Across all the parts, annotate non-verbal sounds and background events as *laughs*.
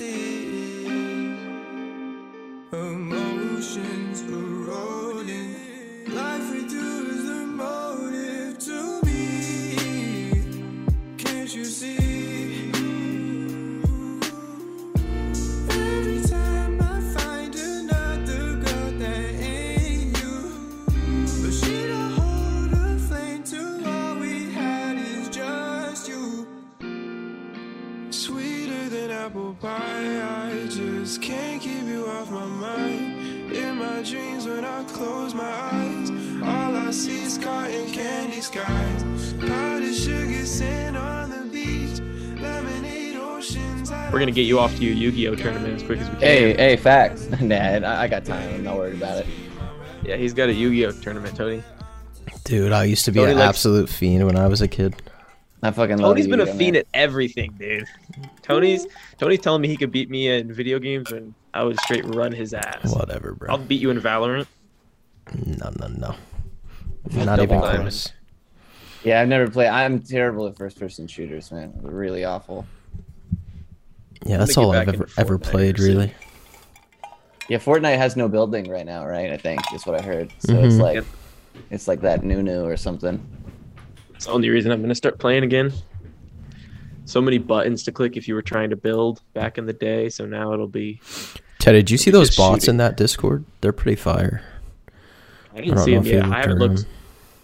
see? Oceans. We're gonna get you off to your Yu-Gi-Oh tournament as quick as we can. Hey, hey, facts. *laughs* nah, I I got time. I'm not worried about it. Yeah, he's got a Yu-Gi-Oh tournament, Tony. Dude, I used to be Tony an likes- absolute fiend when I was a kid. I fucking love it. Tony's been a fiend man. at everything, dude. Tony's Tony's telling me he could beat me in video games, and I would straight run his ass. Whatever, bro. I'll beat you in Valorant. No, no, no. Not even diamond. close. Yeah, I've never played. I'm terrible at first-person shooters, man. Really awful. Yeah, that's all I've ever ever played, really. Yeah, Fortnite has no building right now, right? I think is what I heard. So it's Mhm. like, Yep. it's like that new new or something. It's the only reason I'm gonna start playing again. So many buttons to click if you were trying to build back in the day. So now it'll be. Ted, did you see those bots shooting. in that Discord? They're pretty fire. I I didn't don't see them if you yet. I haven't around. looked.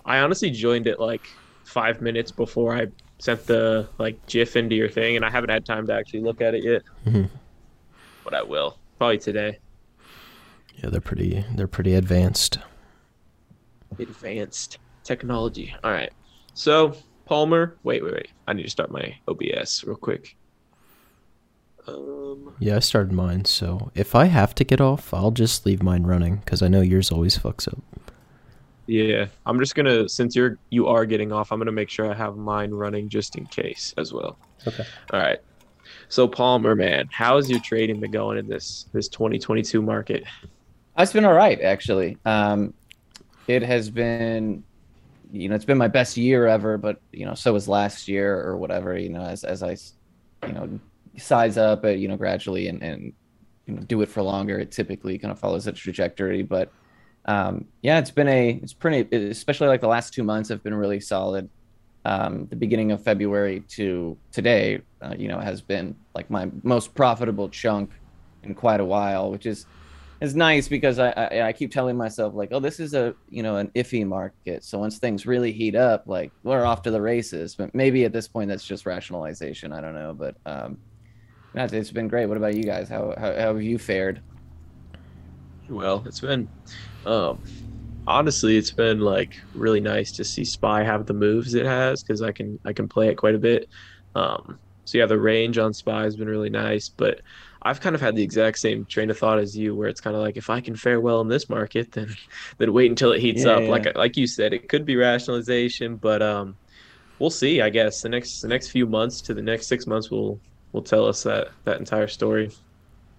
I honestly joined it like five minutes before I sent the like GIF into your thing, and I haven't had time to actually look at it yet. Mhm. But I will probably today. Yeah, they're pretty. They're pretty advanced. Advanced technology. All right. So Palmer, wait, wait, wait. I need to start my OBS real quick. Um, Yeah, I started mine, so if I have to get off, I'll just leave mine running because I know yours always fucks up. Yeah, I'm just gonna since you're you are getting off, I'm gonna make sure I have mine running just in case as well. Okay. All right. So Palmer, man, how's your trading been going in this this 2022 market? It's been all right, actually. Um, it has been, you know, it's been my best year ever, but you know, so was last year or whatever. You know, as as I, you know, size up, uh, you know, gradually and and you know, do it for longer, it typically kind of follows a trajectory. But um, yeah, it's been a, it's pretty, especially like the last two months have been really solid. Um, the beginning of February to today, uh, you know, has been like my most profitable chunk in quite a while, which is is nice because I, I I keep telling myself like, oh, this is a you know an iffy market. So once things really heat up, like we're off to the races. But maybe at this point that's just rationalization. I don't know, but um, it's been great. What about you guys? How how, how have you fared? Well, it's been um honestly it's been like really nice to see Spy have the moves it has because I can I can play it quite a bit. Um so yeah, the range on Spy has been really nice, but I've kind of had the exact same train of thought as you where it's kind of like if I can fare well in this market *laughs* then then wait until it heats Yeah, up. yeah. Like like you said, it could be rationalization, but um we'll see, I guess. The next the next few months to the next 6 months will will tell us that that entire story.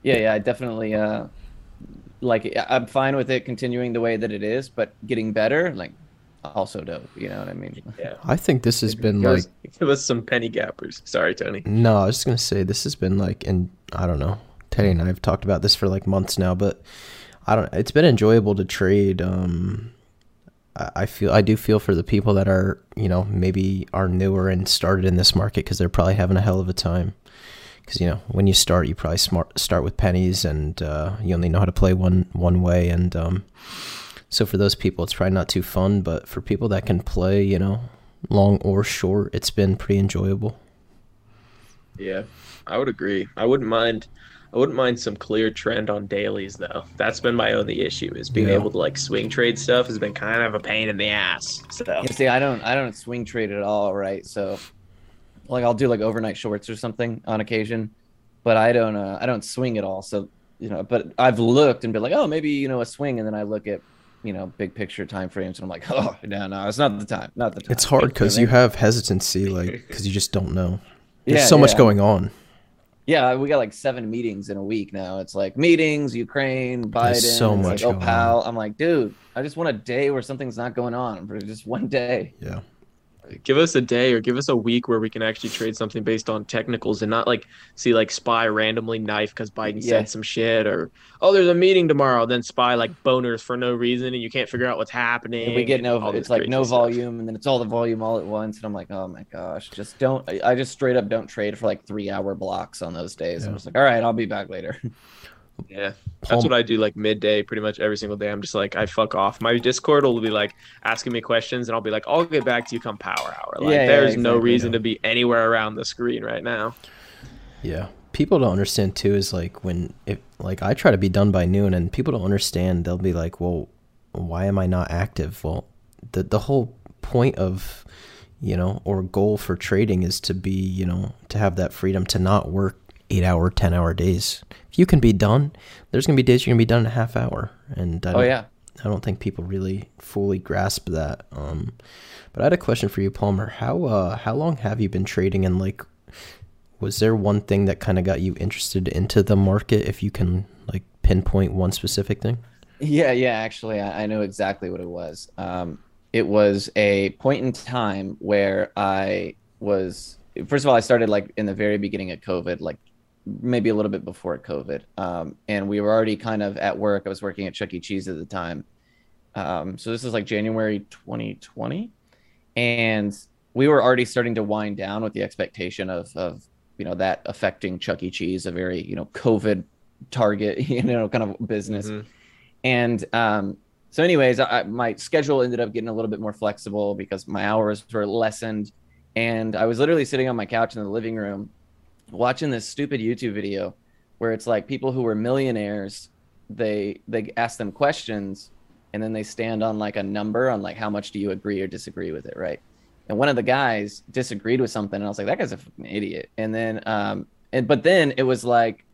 Yeah, yeah, I definitely uh, like I- I'm fine with it continuing the way that it is, but getting better, like also dope. You know what I mean? Yeah. I think this has been Give like us, give us some penny gappers. Sorry, Tony. No, I was just gonna say this has been like, and I don't know. Teddy and I have talked about this for like months now, but I don't. It's been enjoyable to trade. Um, I I feel I do feel for the people that are you know maybe are newer and started in this market because they're probably having a hell of a time. Because you know when you start, you probably smart start with pennies and uh, you only know how to play one one way, and um, so for those people, it's probably not too fun. But for people that can play, you know, long or short, it's been pretty enjoyable. Yeah, I would agree. I wouldn't mind. I wouldn't mind some clear trend on dailies though. That's been my only issue is being Yeah. able to like swing trade stuff has been kind of a pain in the ass. So Yeah, see, I don't I don't swing trade at all, right? So like I'll do like overnight shorts or something on occasion, but I don't uh, I don't swing at all. So you know, but I've looked and been like, oh, maybe you know a swing, and then I look at you know big picture time frames, and I'm like, *laughs* oh no, no, it's not the time, not the time. It's hard because you have hesitancy, like because you just don't know. There's Yeah, so much going on. Yeah, we got like seven meetings in a week now. It's like meetings, Ukraine, Biden. There's so much Like, oh, pal. I'm like, dude, I just want a day where something's not going on for just one day. Yeah, give us a day or give us a week where we can actually trade something based on technicals and not like see like spy randomly knife because Biden Yeah. said some shit or oh there's a meeting tomorrow then spy like boners for no reason and you can't figure out what's happening. And we get no, this it's like no stuff. volume, and then it's all the volume all at once, and I'm like, oh my gosh, just don't. I- I just straight up don't trade for like three hour blocks on those days. I'm just like, all right, I'll be back later. *laughs* Yeah, that's what I do like midday pretty much every single day. I'm just like I fuck off. My Discord will be like asking me questions and I'll be like I'll get back to you come power hour. Like Yeah, yeah, there's no reason to be anywhere around the screen right now. Yeah. People don't understand too is like when if like I try to be done by noon and people don't understand, they'll be like, Well, why am I not active? Well, the the whole point of you know, or goal for trading is to be, you know, to have that freedom to not work eight hour, ten hour days. If you can be done, there's gonna be days you're gonna be done in a half hour. And I oh don't- yeah, I don't think people really fully grasp that. Um, but I had a question for you, Palmer. How uh, how long have you been trading, and like, was there one thing that kind of got you interested into the market? If you can like pinpoint one specific thing. Yeah, yeah, actually, I, I know exactly what it was. Um, it was a point in time where I was, first of all, I started like in the very beginning of COVID, like maybe a little bit before COVID. Um, and we were already kind of at work. I was working at Chuck E. Cheese at the time. Um, so this is like January 2020. And we were already starting to wind down with the expectation of, of, you know, that affecting Chuck E. Cheese, a very, you know, COVID target, *laughs* you know, kind of business Mhm. and um, so anyways I- my schedule ended up getting a little bit more flexible because my hours were lessened and i was literally sitting on my couch in the living room watching this stupid youtube video where it's like people who were millionaires they they ask them questions and then they stand on like a number on like how much do you agree or disagree with it right and one of the guys disagreed with something and i was like that guy's a fucking idiot and then um and but then it was like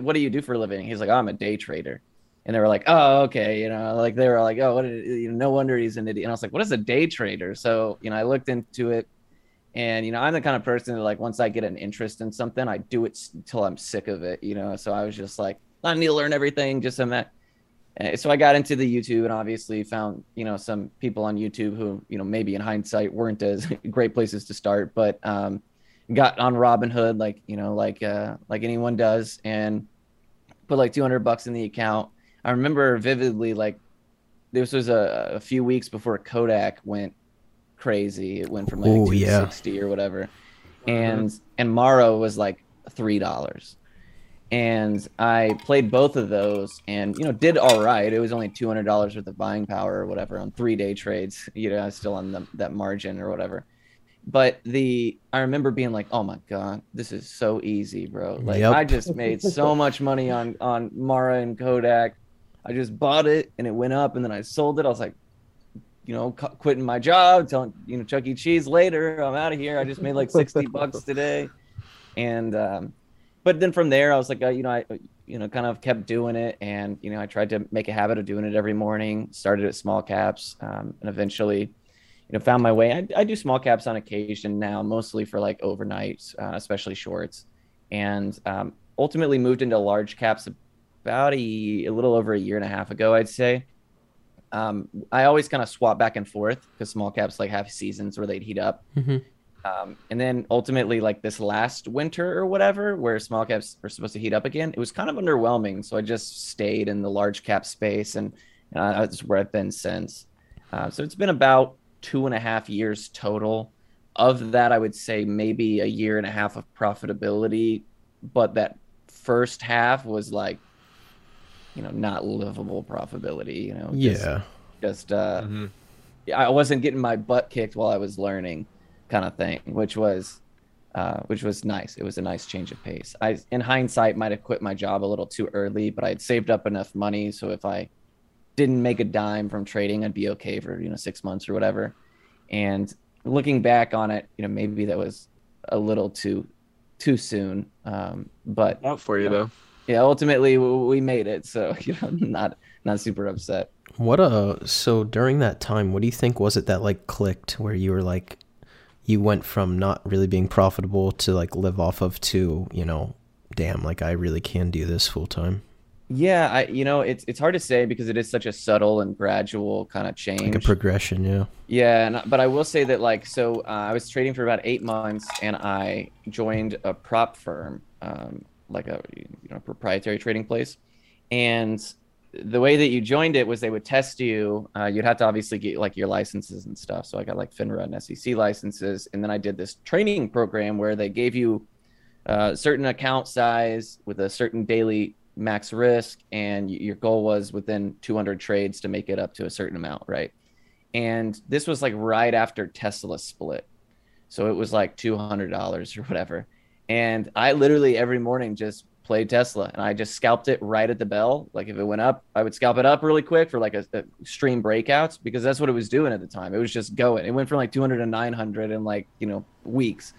what do you do for a living he's like oh, i'm a day trader and they were like, "Oh, okay," you know, like they were like, "Oh, what? You know, no wonder he's an idiot." And I was like, "What is a day trader?" So you know, I looked into it, and you know, I'm the kind of person that like once I get an interest in something, I do it until I'm sick of it, you know. So I was just like, I need to learn everything, just so that. Uh, So I got into the YouTube and obviously found you know some people on YouTube who you know maybe in hindsight weren't as *laughs* great places to start, but um, got on Robinhood like you know like uh, like anyone does and put like 200 bucks in the account I remember vividly, like this was a, a few weeks before Kodak went crazy. It went from like Ooh, yeah. 260 or whatever, and and Mara was like three dollars, and I played both of those, and you know did all right. It was only two hundred dollars worth of buying power or whatever on three day trades. You know, I was still on the, that margin or whatever. But the I remember being like, oh my god, this is so easy, bro. Like Yep. I just made so *laughs* much money on on Mara and Kodak. I just bought it and it went up, and then I sold it. I was like, you know, cu- quitting my job, telling you know Chuck E. Cheese later, I'm out of here. I just made like sixty *laughs* bucks today, and um, but then from there, I was like, uh, you know, I you know kind of kept doing it, and you know, I tried to make a habit of doing it every morning. Started at small caps, um, and eventually, you know, found my way. I, I do small caps on occasion now, mostly for like overnights, uh, especially shorts, and um, ultimately moved into large caps about a, a little over a year and a half ago, I'd say. Um, I always kind of swap back and forth because small caps like have seasons where they'd heat up. Mhm. Um, and then ultimately, like this last winter or whatever, where small caps are supposed to heat up again, it was kind of underwhelming. So I just stayed in the large cap space, and uh, that's where I've been since. Uh, so it's been about two and a half years total. Of that, I would say maybe a year and a half of profitability, but that first half was like, you know, not livable profitability. You know, just, Yeah. just uh, Mhm. I wasn't getting my butt kicked while I was learning, kind of thing, which was, uh, which was nice. It was a nice change of pace. I, in hindsight, might have quit my job a little too early, but I'd saved up enough money so if I didn't make a dime from trading, I'd be okay for you know six months or whatever. And looking back on it, you know, maybe that was a little too, too soon. Um, but Out for you though. Yeah, ultimately we made it, so *laughs* you know, not not super upset. What uh so during that time, what do you think was it that like clicked where you were like you went from not really being profitable to like live off of to, you know, damn, like I really can do this full time. Yeah, I you know it's it's hard to say because it is such a subtle and gradual kind of change. Like a progression, yeah. Yeah, and, but I will say that like so uh, I was trading for about eight months and I joined a prop firm, um, like a you know proprietary trading place, and the way that you joined it was they would test you. Uh, you'd have to obviously get like your licenses and stuff. So I got like FINRA and SEC licenses, and then I did this training program where they gave you a uh, certain account size with a certain daily max risk and your goal was within 200 trades to make it up to a certain amount right and this was like right after tesla split so it was like $200 or whatever and i literally every morning just played tesla and i just scalped it right at the bell like if it went up i would scalp it up really quick for like a, a extreme breakouts because that's what it was doing at the time it was just going it went from like 200 to 900 in like you know weeks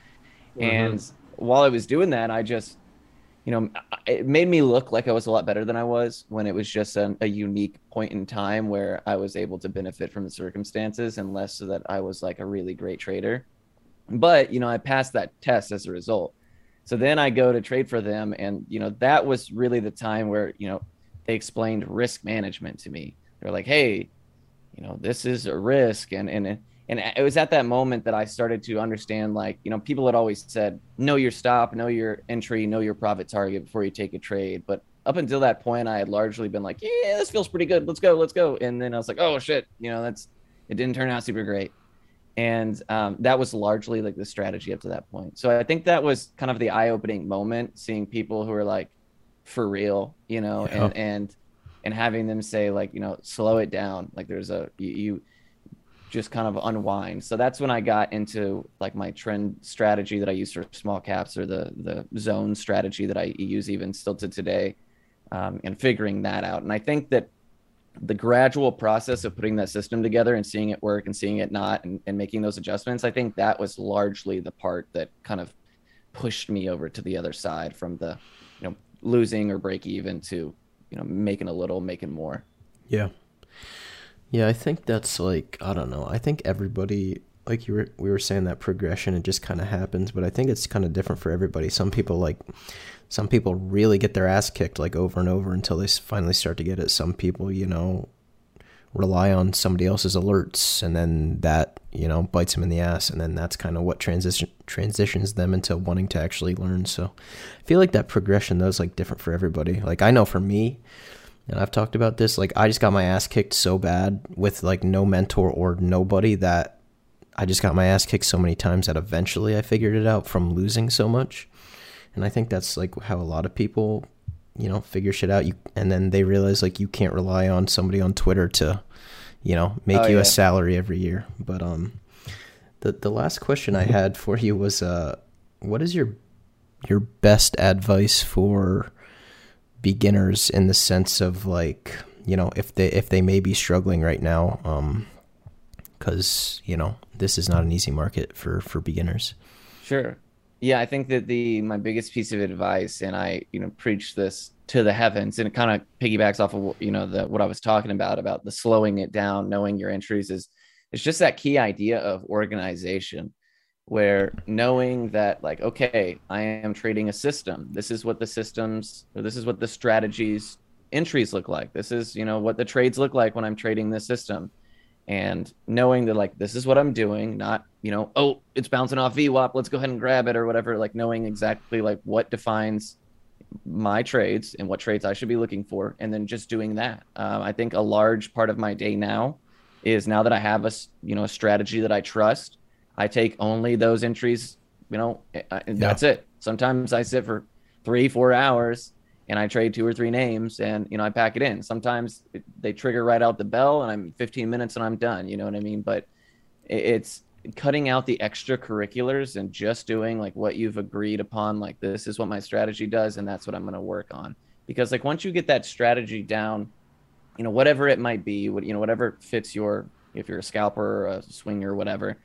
mm-hmm. and while i was doing that i just you know, it made me look like I was a lot better than I was when it was just a, a, unique point in time where I was able to benefit from the circumstances and less so that I was like a really great trader. But, you know, I passed that test as a result. So then I go to trade for them. And, you know, that was really the time where, you know, they explained risk management to me. They're like, hey, you know, this is a risk. And, and, and it was at that moment that I started to understand like, you know, people had always said, know your stop, know your entry, know your profit target before you take a trade. But up until that point, I had largely been like, yeah, this feels pretty good. Let's go, let's go. And then I was like, oh shit, you know, that's, it didn't turn out super great. And um, that was largely like the strategy up to that point. So I think that was kind of the eye opening moment, seeing people who are like, for real, you know, yeah. and, and, and having them say like, you know, slow it down. Like there's a, you, you just kind of unwind. So that's when I got into like my trend strategy that I use for small caps or the the zone strategy that I use even still to today, um, and figuring that out. And I think that the gradual process of putting that system together and seeing it work and seeing it not and, and making those adjustments, I think that was largely the part that kind of pushed me over to the other side from the, you know, losing or break even to, you know, making a little, making more. Yeah. Yeah, I think that's like I don't know. I think everybody like you were we were saying that progression it just kind of happens, but I think it's kind of different for everybody. Some people like some people really get their ass kicked like over and over until they finally start to get it. Some people, you know, rely on somebody else's alerts and then that, you know, bites them in the ass and then that's kind of what transition transitions them into wanting to actually learn. So I feel like that progression though is like different for everybody. Like I know for me, and I've talked about this. Like, I just got my ass kicked so bad with like no mentor or nobody that I just got my ass kicked so many times that eventually I figured it out from losing so much. And I think that's like how a lot of people, you know, figure shit out. You and then they realize like you can't rely on somebody on Twitter to, you know, make oh, you yeah. a salary every year. But um, the the last question I had for you was uh, what is your your best advice for beginners in the sense of like you know if they if they may be struggling right now um because you know this is not an easy market for for beginners sure yeah i think that the my biggest piece of advice and i you know preach this to the heavens and it kind of piggybacks off of you know the what i was talking about about the slowing it down knowing your entries is it's just that key idea of organization where knowing that like okay i am trading a system. This is what the systems or this is what the strategies entries look like. This is you know what the trades look like when i'm trading this system and knowing that like this is what i'm doing not you know oh it's bouncing off VWAP let's go ahead and grab it or whatever like knowing exactly like what defines my trades and what trades i should be looking for and then just doing that um, i think a large part of my day now is now that i have a you know a strategy that i trust I take only those entries, you know, and yeah. that's it. Sometimes I sit for three, four hours and I trade two or three names and, you know, I pack it in. Sometimes they trigger right out the bell and I'm 15 minutes and I'm done. You know what I mean? But it's cutting out the extracurriculars and just doing like what you've agreed upon. Like, this is what my strategy does and that's what I'm going to work on. Because, like, once you get that strategy down, you know, whatever it might be, what, you know, whatever fits your, if you're a scalper or a swinger or whatever,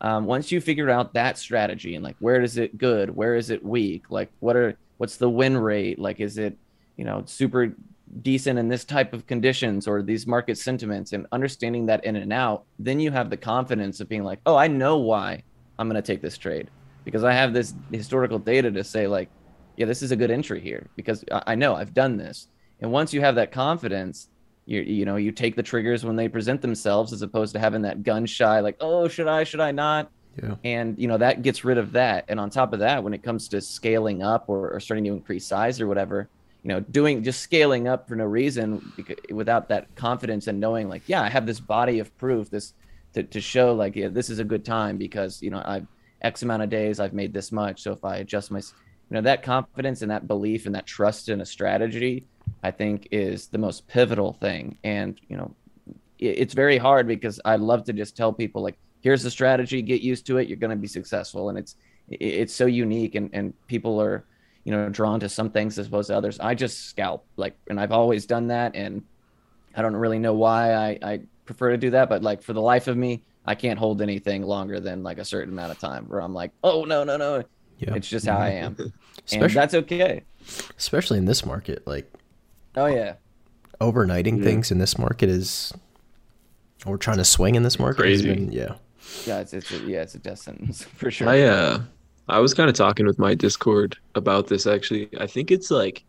um, once you figure out that strategy and like where is it good where is it weak like what are what's the win rate? Like is it you know super decent in this type of conditions or these market sentiments? And understanding that in and out then you have the confidence of being like oh i know why i'm going to take this trade. Because i have this historical data to say like yeah this is a good entry here because i know i've done this. And once you have that confidence, you you know you take the triggers when they present themselves as opposed to having that gun shy like oh should I should I not Yeah. and you know that gets rid of that. And on top of that when it comes to scaling up or, or starting to increase size or whatever you know doing just scaling up for no reason becau- without that confidence and knowing like yeah i have this body of proof this to, to show like yeah this is a good time because you know i've x amount of days i've made this much. So if i adjust my you know that confidence and that belief and that trust in a strategy i think is the most pivotal thing. And you know it, it's very hard because i love to just tell people like here's the strategy get used to it you're going to be successful and it's it's so unique and and people are you know drawn to some things as opposed to others i just scalp like and i've always done that and i don't really know why i i prefer to do that but like for the life of me i can't hold anything longer than like a certain amount of time where i'm like oh no no no Yeah. it's just how i am *laughs* and that's okay especially in this market, like oh yeah overnighting Yeah. things in this market is, or trying to swing in this market. Crazy. been- yeah. Yeah it's, it's a, yeah it's a death sentence for sure I uh I was kind of talking with my Discord about this actually. I think it's like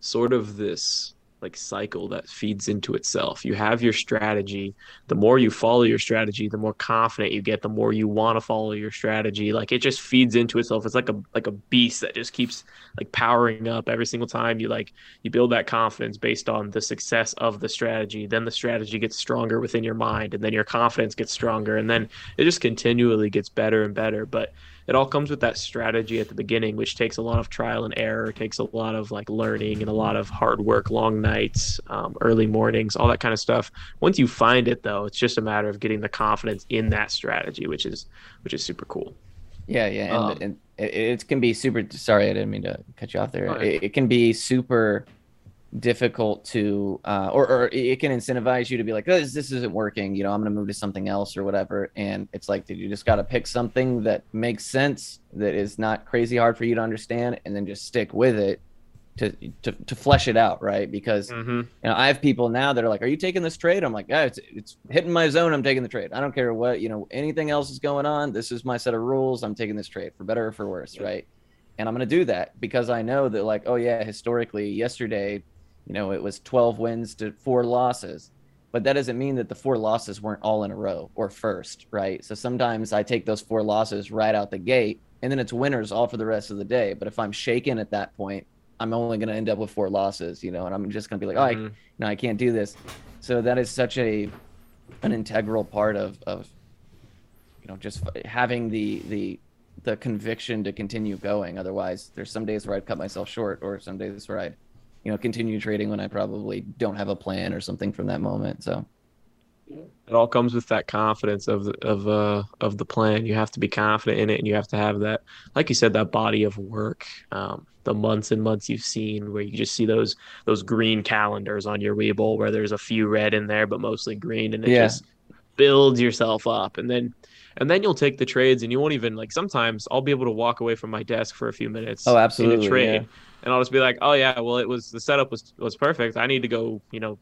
sort of this like cycle that feeds into itself. You have your strategy. The more you follow your strategy, the more confident you get, the more you want to follow your strategy. Like it just feeds into itself. It's like a like a beast that just keeps like powering up every single time you like you build that confidence based on the success of the strategy. Then the strategy gets stronger within your mind and then your confidence gets stronger and then it just continually gets better and better. But it all comes with that strategy at the beginning, which takes a lot of trial and error, takes a lot of like learning and a lot of hard work, long nights, um, early mornings, all that kind of stuff. Once you find it, though, it's just a matter of getting the confidence in that strategy, which is which is super cool. Yeah, yeah, and, Um, and it, it can be super. Sorry, I didn't mean to cut you off there. Ahead. It, it can be super difficult to, uh, or or it can incentivize you to be like, oh, this, this isn't working. You know, I'm going to move to something else or whatever. And it's like, did you just got to pick something that makes sense, that is not crazy hard for you to understand, and then just stick with it to to to flesh it out, right? Because Mm-hmm. you know, I have people now that are like, "Are you taking this trade?" I'm like, "Yeah, it's it's hitting my zone. I'm taking the trade. I don't care what you know anything else is going on. This is my set of rules. I'm taking this trade for better or for worse, right?" And I'm gonna do that because I know that, like, oh yeah, historically, yesterday, you know, it was 12 wins to four losses, but that doesn't mean that the four losses weren't all in a row or first, right? So sometimes I take those four losses right out the gate, and then it's winners all for the rest of the day. But if I'm shaken at that point, I'm only going to end up with four losses, you know, and I'm just going to be like, oh, I, Mhm. no, I can't do this. So that is such a an integral part of of you know just having the the the conviction to continue going. Otherwise, there's some days where I'd cut myself short, or some days where I'd you know continue trading when I probably don't have a plan or something from that moment. So It all comes with that confidence of the, of uh of the plan. You have to be confident in it, and you have to have that, like you said, that body of work. Um, the months and months you've seen, where you just see those those green calendars on your Webull, where there's a few red in there, but mostly green, and it Yeah. just builds yourself up, and then and then you'll take the trades, and you won't even like. Sometimes I'll be able to walk away from my desk for a few minutes. Oh, absolutely, trade, yeah. And I'll just be like, oh yeah, well it was the setup was was perfect. I need to go, you know,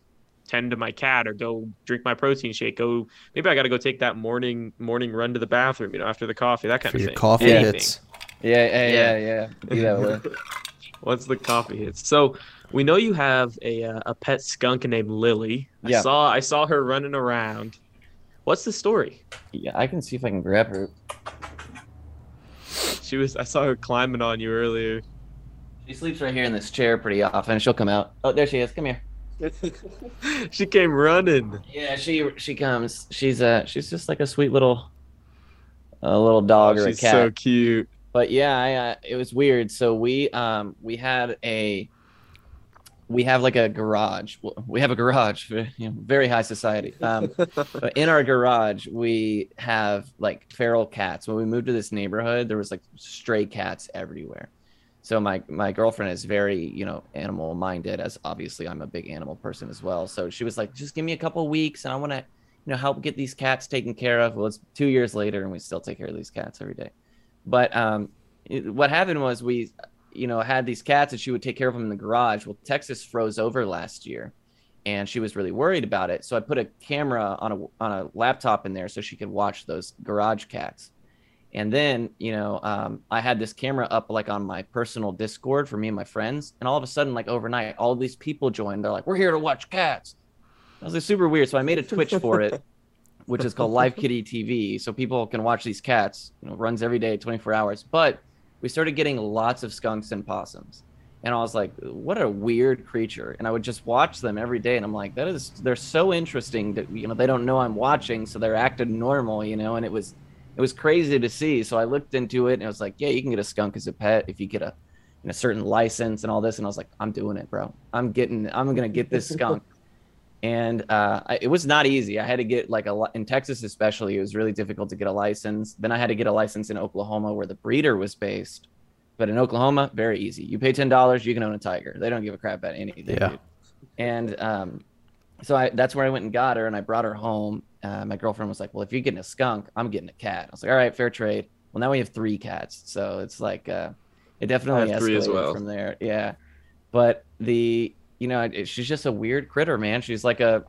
tend to my cat or go drink my protein shake. Go maybe I got to go take that morning morning run to the bathroom, you know, after the coffee, that kind For of your thing. coffee Anything. hits. yeah, yeah, Yeah. yeah, yeah. Be. *laughs* Once the coffee hits. So we know you have a uh, a pet skunk named Lily. I Yeah. saw I saw her running around. What's the story? Yeah, I can see if I can grab her. She was I saw her climbing on you earlier. She sleeps right here in this chair pretty often. She'll come out. Oh, there she is. Come here. *laughs* she came running. Yeah, she she comes. She's a she's just like a sweet little a little dog or a Oh, She's cat. so cute. but yeah, I, uh, it was weird. So we um we had a we have like a garage. We have a garage, *laughs* you know, very high society. Um, *laughs* but in our garage, we have like feral cats. When we moved to this neighborhood, there was like stray cats everywhere. So my my girlfriend is very you know animal minded, as obviously I'm a big animal person as well. So she was like, just give me a couple weeks, and I want to you know help get these cats taken care of. Well, it's two years later, and we still take care of these cats every day. But um, what happened was we you know had these cats, and she would take care of them in the garage. Well, Texas froze over last year, and she was really worried about it. So I put a camera on a on a laptop in there so she could watch those garage cats. And then, you know, um, I had this camera up like on my personal Discord for me and my friends. And all of a sudden, like overnight, all these people joined. They're like, we're here to watch cats. That was like, super weird. So I made a Twitch for it, *laughs* which is called Live Kitty TV. So people can watch these cats, you know, runs every day, 24 hours. But we started getting lots of skunks and possums. And I was like, what a weird creature. And I would just watch them every day. And I'm like, that is, they're so interesting that, you know, they don't know I'm watching. So they're acting normal, you know, and it was, it was crazy to see. So I looked into it and it was like, yeah, you can get a skunk as a pet if you get a, you know, certain license and all this. And I was like, I'm doing it, bro. I'm getting, I'm going to get this *laughs* skunk. and uh, I, it was not easy. I had to get like a, in Texas, especially, it was really difficult to get a license. Then I had to get a license in Oklahoma where the breeder was based. But in Oklahoma, very easy. You pay ten dollars, you can own a tiger. They don't give a crap about anything. Yeah. Dude. And um, so I that's where I went and got her, and I brought her home. Uh, my girlfriend was like, "Well, if you're getting a skunk, I'm getting a cat." I was like, "All right, fair trade." Well, now we have three cats, so it's like uh, it definitely three as well. from there. Yeah, but the you know it, she's just a weird critter, man. She's like a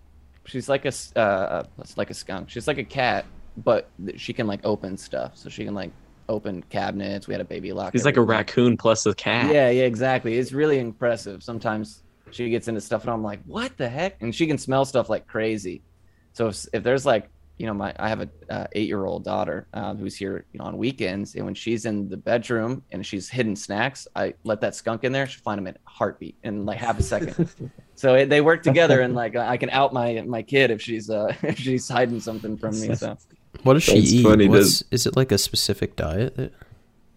she's like a s- uh, like a skunk. She's like a cat, but she can like open stuff, so she can like open cabinets. We had a baby lock. He's like a raccoon plus a cat. Yeah, yeah, exactly. It's really impressive. Sometimes she gets into stuff and I'm like, what the heck? And she can smell stuff like crazy. So if, if there's like, you know, my I have a uh, eight year old daughter um, who's here, you know, on weekends, and when she's in the bedroom and she's hidden snacks, I let that skunk in there. She'll find him in a heartbeat in like half a second. *laughs* so it, they work together, and like I can out my my kid if she's uh *laughs* if she's hiding something from me. So What does she That's eat? funny, What's, is it like a specific diet? That,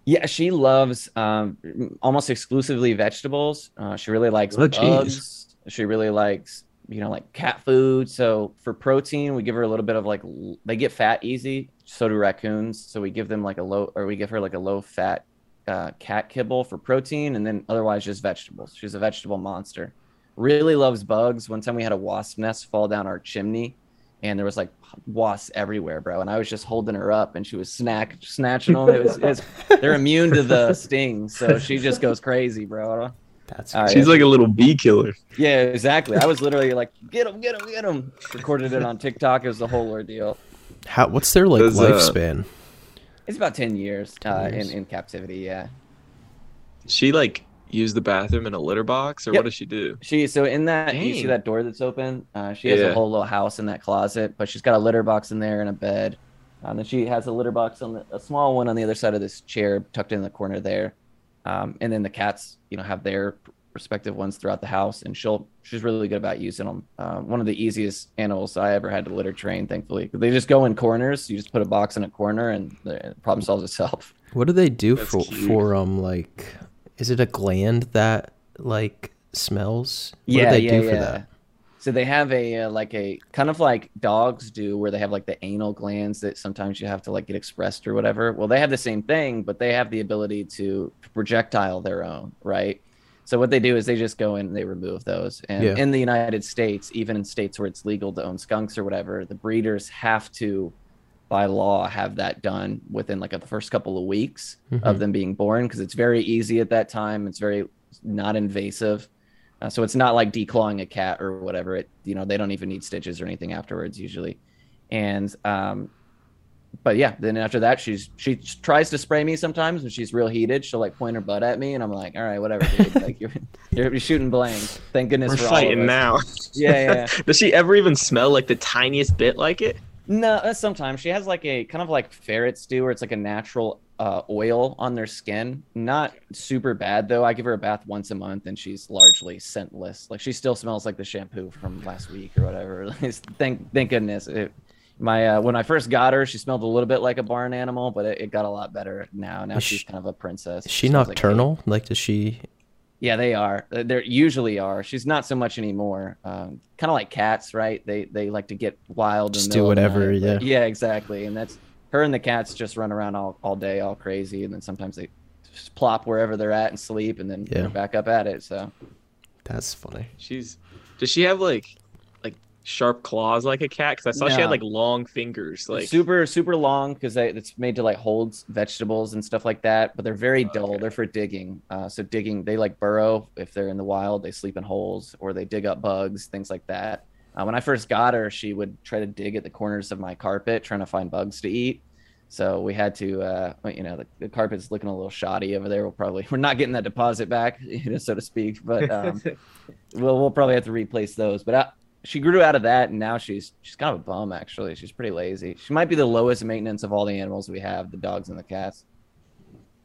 Yeah, she loves um, almost exclusively vegetables. Uh, she really likes Oh, geez. bugs. She really likes, you know, like cat food. So for protein, we give her a little bit of like they get fat easy. So do raccoons. So we give them like a low, or we give her like a low fat uh, cat kibble for protein, and then otherwise just vegetables. She's a vegetable monster. Really loves bugs. One time we had a wasp nest fall down our chimney, and there was like wasps everywhere, bro. And I was just holding her up, and she was snack snatching them. It was, it was they're immune to the *laughs* sting, so she just goes crazy, bro. That's All right. She's like a little bee killer. Yeah, exactly. I was literally like, "Get him, get him, get him!" Recorded it on TikTok. It was the whole ordeal. how. What's their like Does, uh, lifespan? It's about ten years, uh, years. in in captivity. Yeah. She like use the bathroom in a litter box, or Yep. what does she do? She so in that you see that door that's open. Uh, she has Yeah. a whole little house in that closet, but she's got a litter box in there and a bed. Uh, and then she has a litter box on the, a small one on the other side of this chair, tucked in the corner there. Um, and then the cats, you know, have their respective ones throughout the house, and she'll she's really good about using them. Uh, one of the easiest animals I ever had to litter train, thankfully. They just go in corners. You just put a box in a corner, and the problem solves itself. What do they do That's for cute. for um like? Is it a gland that like smells? What yeah, do they yeah, do yeah. for that? So they have a uh, like a kind of like dogs do, where they have like the anal glands that sometimes you have to like get expressed or whatever. Well, they have the same thing, but they have the ability to projectile their own, right? So what they do is they just go in and they remove those. And Yeah. in the United States, even in states where it's legal to own skunks or whatever, the breeders have to, by law, have that done within like the first couple of weeks of Mhm. them being born because it's very easy at that time. It's very not invasive. Uh, so it's not like declawing a cat or whatever. It you know they don't even need stitches or anything afterwards usually, and um, but yeah, then after that she's she tries to spray me sometimes when she's real heated. She'll like point her butt at me, and I'm like, all right, whatever, dude. *laughs* like you're you're, shooting blanks. Thank goodness We're for fighting now. *laughs* Yeah, yeah. yeah. Does she ever even smell like the tiniest bit like it? No, uh, sometimes she has like a kind of like ferret stew, where it's like a natural uh, oil on their skin. Not super bad though. I give her a bath once a month, and she's largely scentless. Like she still smells like the shampoo from last week or whatever. *laughs* thank thank goodness. It, my uh, when I first got her, she smelled a little bit like a barn animal, but it, it got a lot better now. Now Is she's kind of a princess. Is she smells like nocturnal? Like, does she? yeah, they are. They usually are. She's not so much anymore. Um, kind of like cats, right? They they like to get wild. Just do middle of the whatever, night, yeah. Yeah, exactly. And that's her and the cats just run around all, all day, all crazy, and then sometimes they just plop wherever they're at and sleep, and then Yeah. they're back up at it. So That's funny. She's. Does she have like, like sharp claws like a cat? Because I saw she had like long fingers. Like super super long because it's made to like hold vegetables and stuff like that. But they're very dull. Okay. They're for digging. Uh, so digging, they like burrow if they're in the wild. They sleep in holes or they dig up bugs, things like that. Uh, when I first got her, she would try to dig at the corners of my carpet, trying to find bugs to eat. So we had to, uh, you know, the, the carpet's looking a little shoddy over there. We'll probably *laughs* we're not getting that deposit back, *laughs* you know, so to speak. But um, *laughs* we'll we'll probably have to replace those. But I, she grew out of that, and now she's she's kind of a bum. Actually, she's pretty lazy. She might be the lowest maintenance of all the animals we have, the dogs and the cats.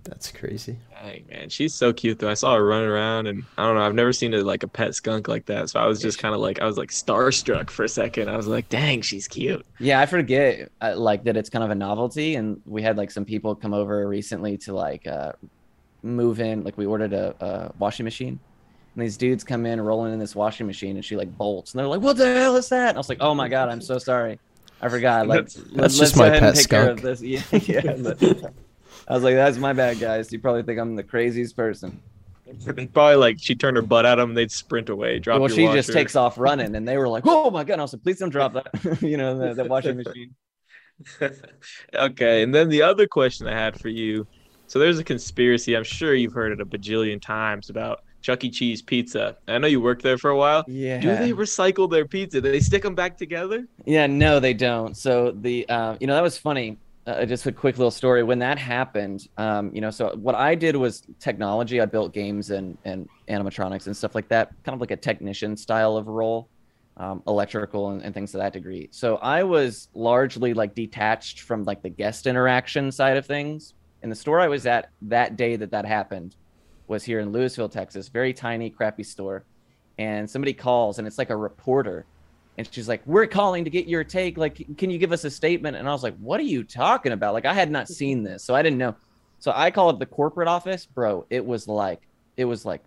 That's crazy. Dang, man, she's so cute though. I saw her running around, and I don't know. I've never seen a, like a pet skunk like that. So I was just kind of like, I was like starstruck for a second. I was like, dang, she's cute. Yeah, I forget uh, like that it's kind of a novelty, and we had like some people come over recently to like uh, move in. Like we ordered a, a washing machine, and these dudes come in rolling in this washing machine, and she like bolts, and they're like, "What the hell is that?" And I was like, "Oh my god, I'm so sorry, I forgot." Like *laughs* That's- that's let's just my pet take care of skunk. this. *laughs* Yeah, *laughs* yeah. I was like, "That's my bad, guys. You probably think I'm the craziest person." Probably like she turned her butt at them, they'd sprint away, drop well, she just takes off running, and they were like, "Oh my god!" And I was like, "Please don't drop that," *laughs* you know, the, the washing machine. *laughs* okay, and then the other question I had for you. So there's a conspiracy. I'm sure you've heard it a bajillion times about Chuck E. Cheese pizza. I know you worked there for a while. Yeah. Do they recycle their pizza? Do they stick them back together? Yeah, no, they don't. So the, uh, you know, that was funny. Uh, just a quick little story. When that happened, um, you know, so what I did was technology. I built games and and animatronics and stuff like that, kind of like a technician style of role, um, electrical and, and things to that degree. So I was largely like detached from like the guest interaction side of things. And the store I was at that day that that happened was here in Lewisville, Texas, very tiny, crappy store. And somebody calls, and it's like a reporter and she's like we're calling to get your take. Like can you give us a statement? And i was like what are you talking about? Like i had not seen this so i didn't know. So i called the corporate office bro. It was like it was like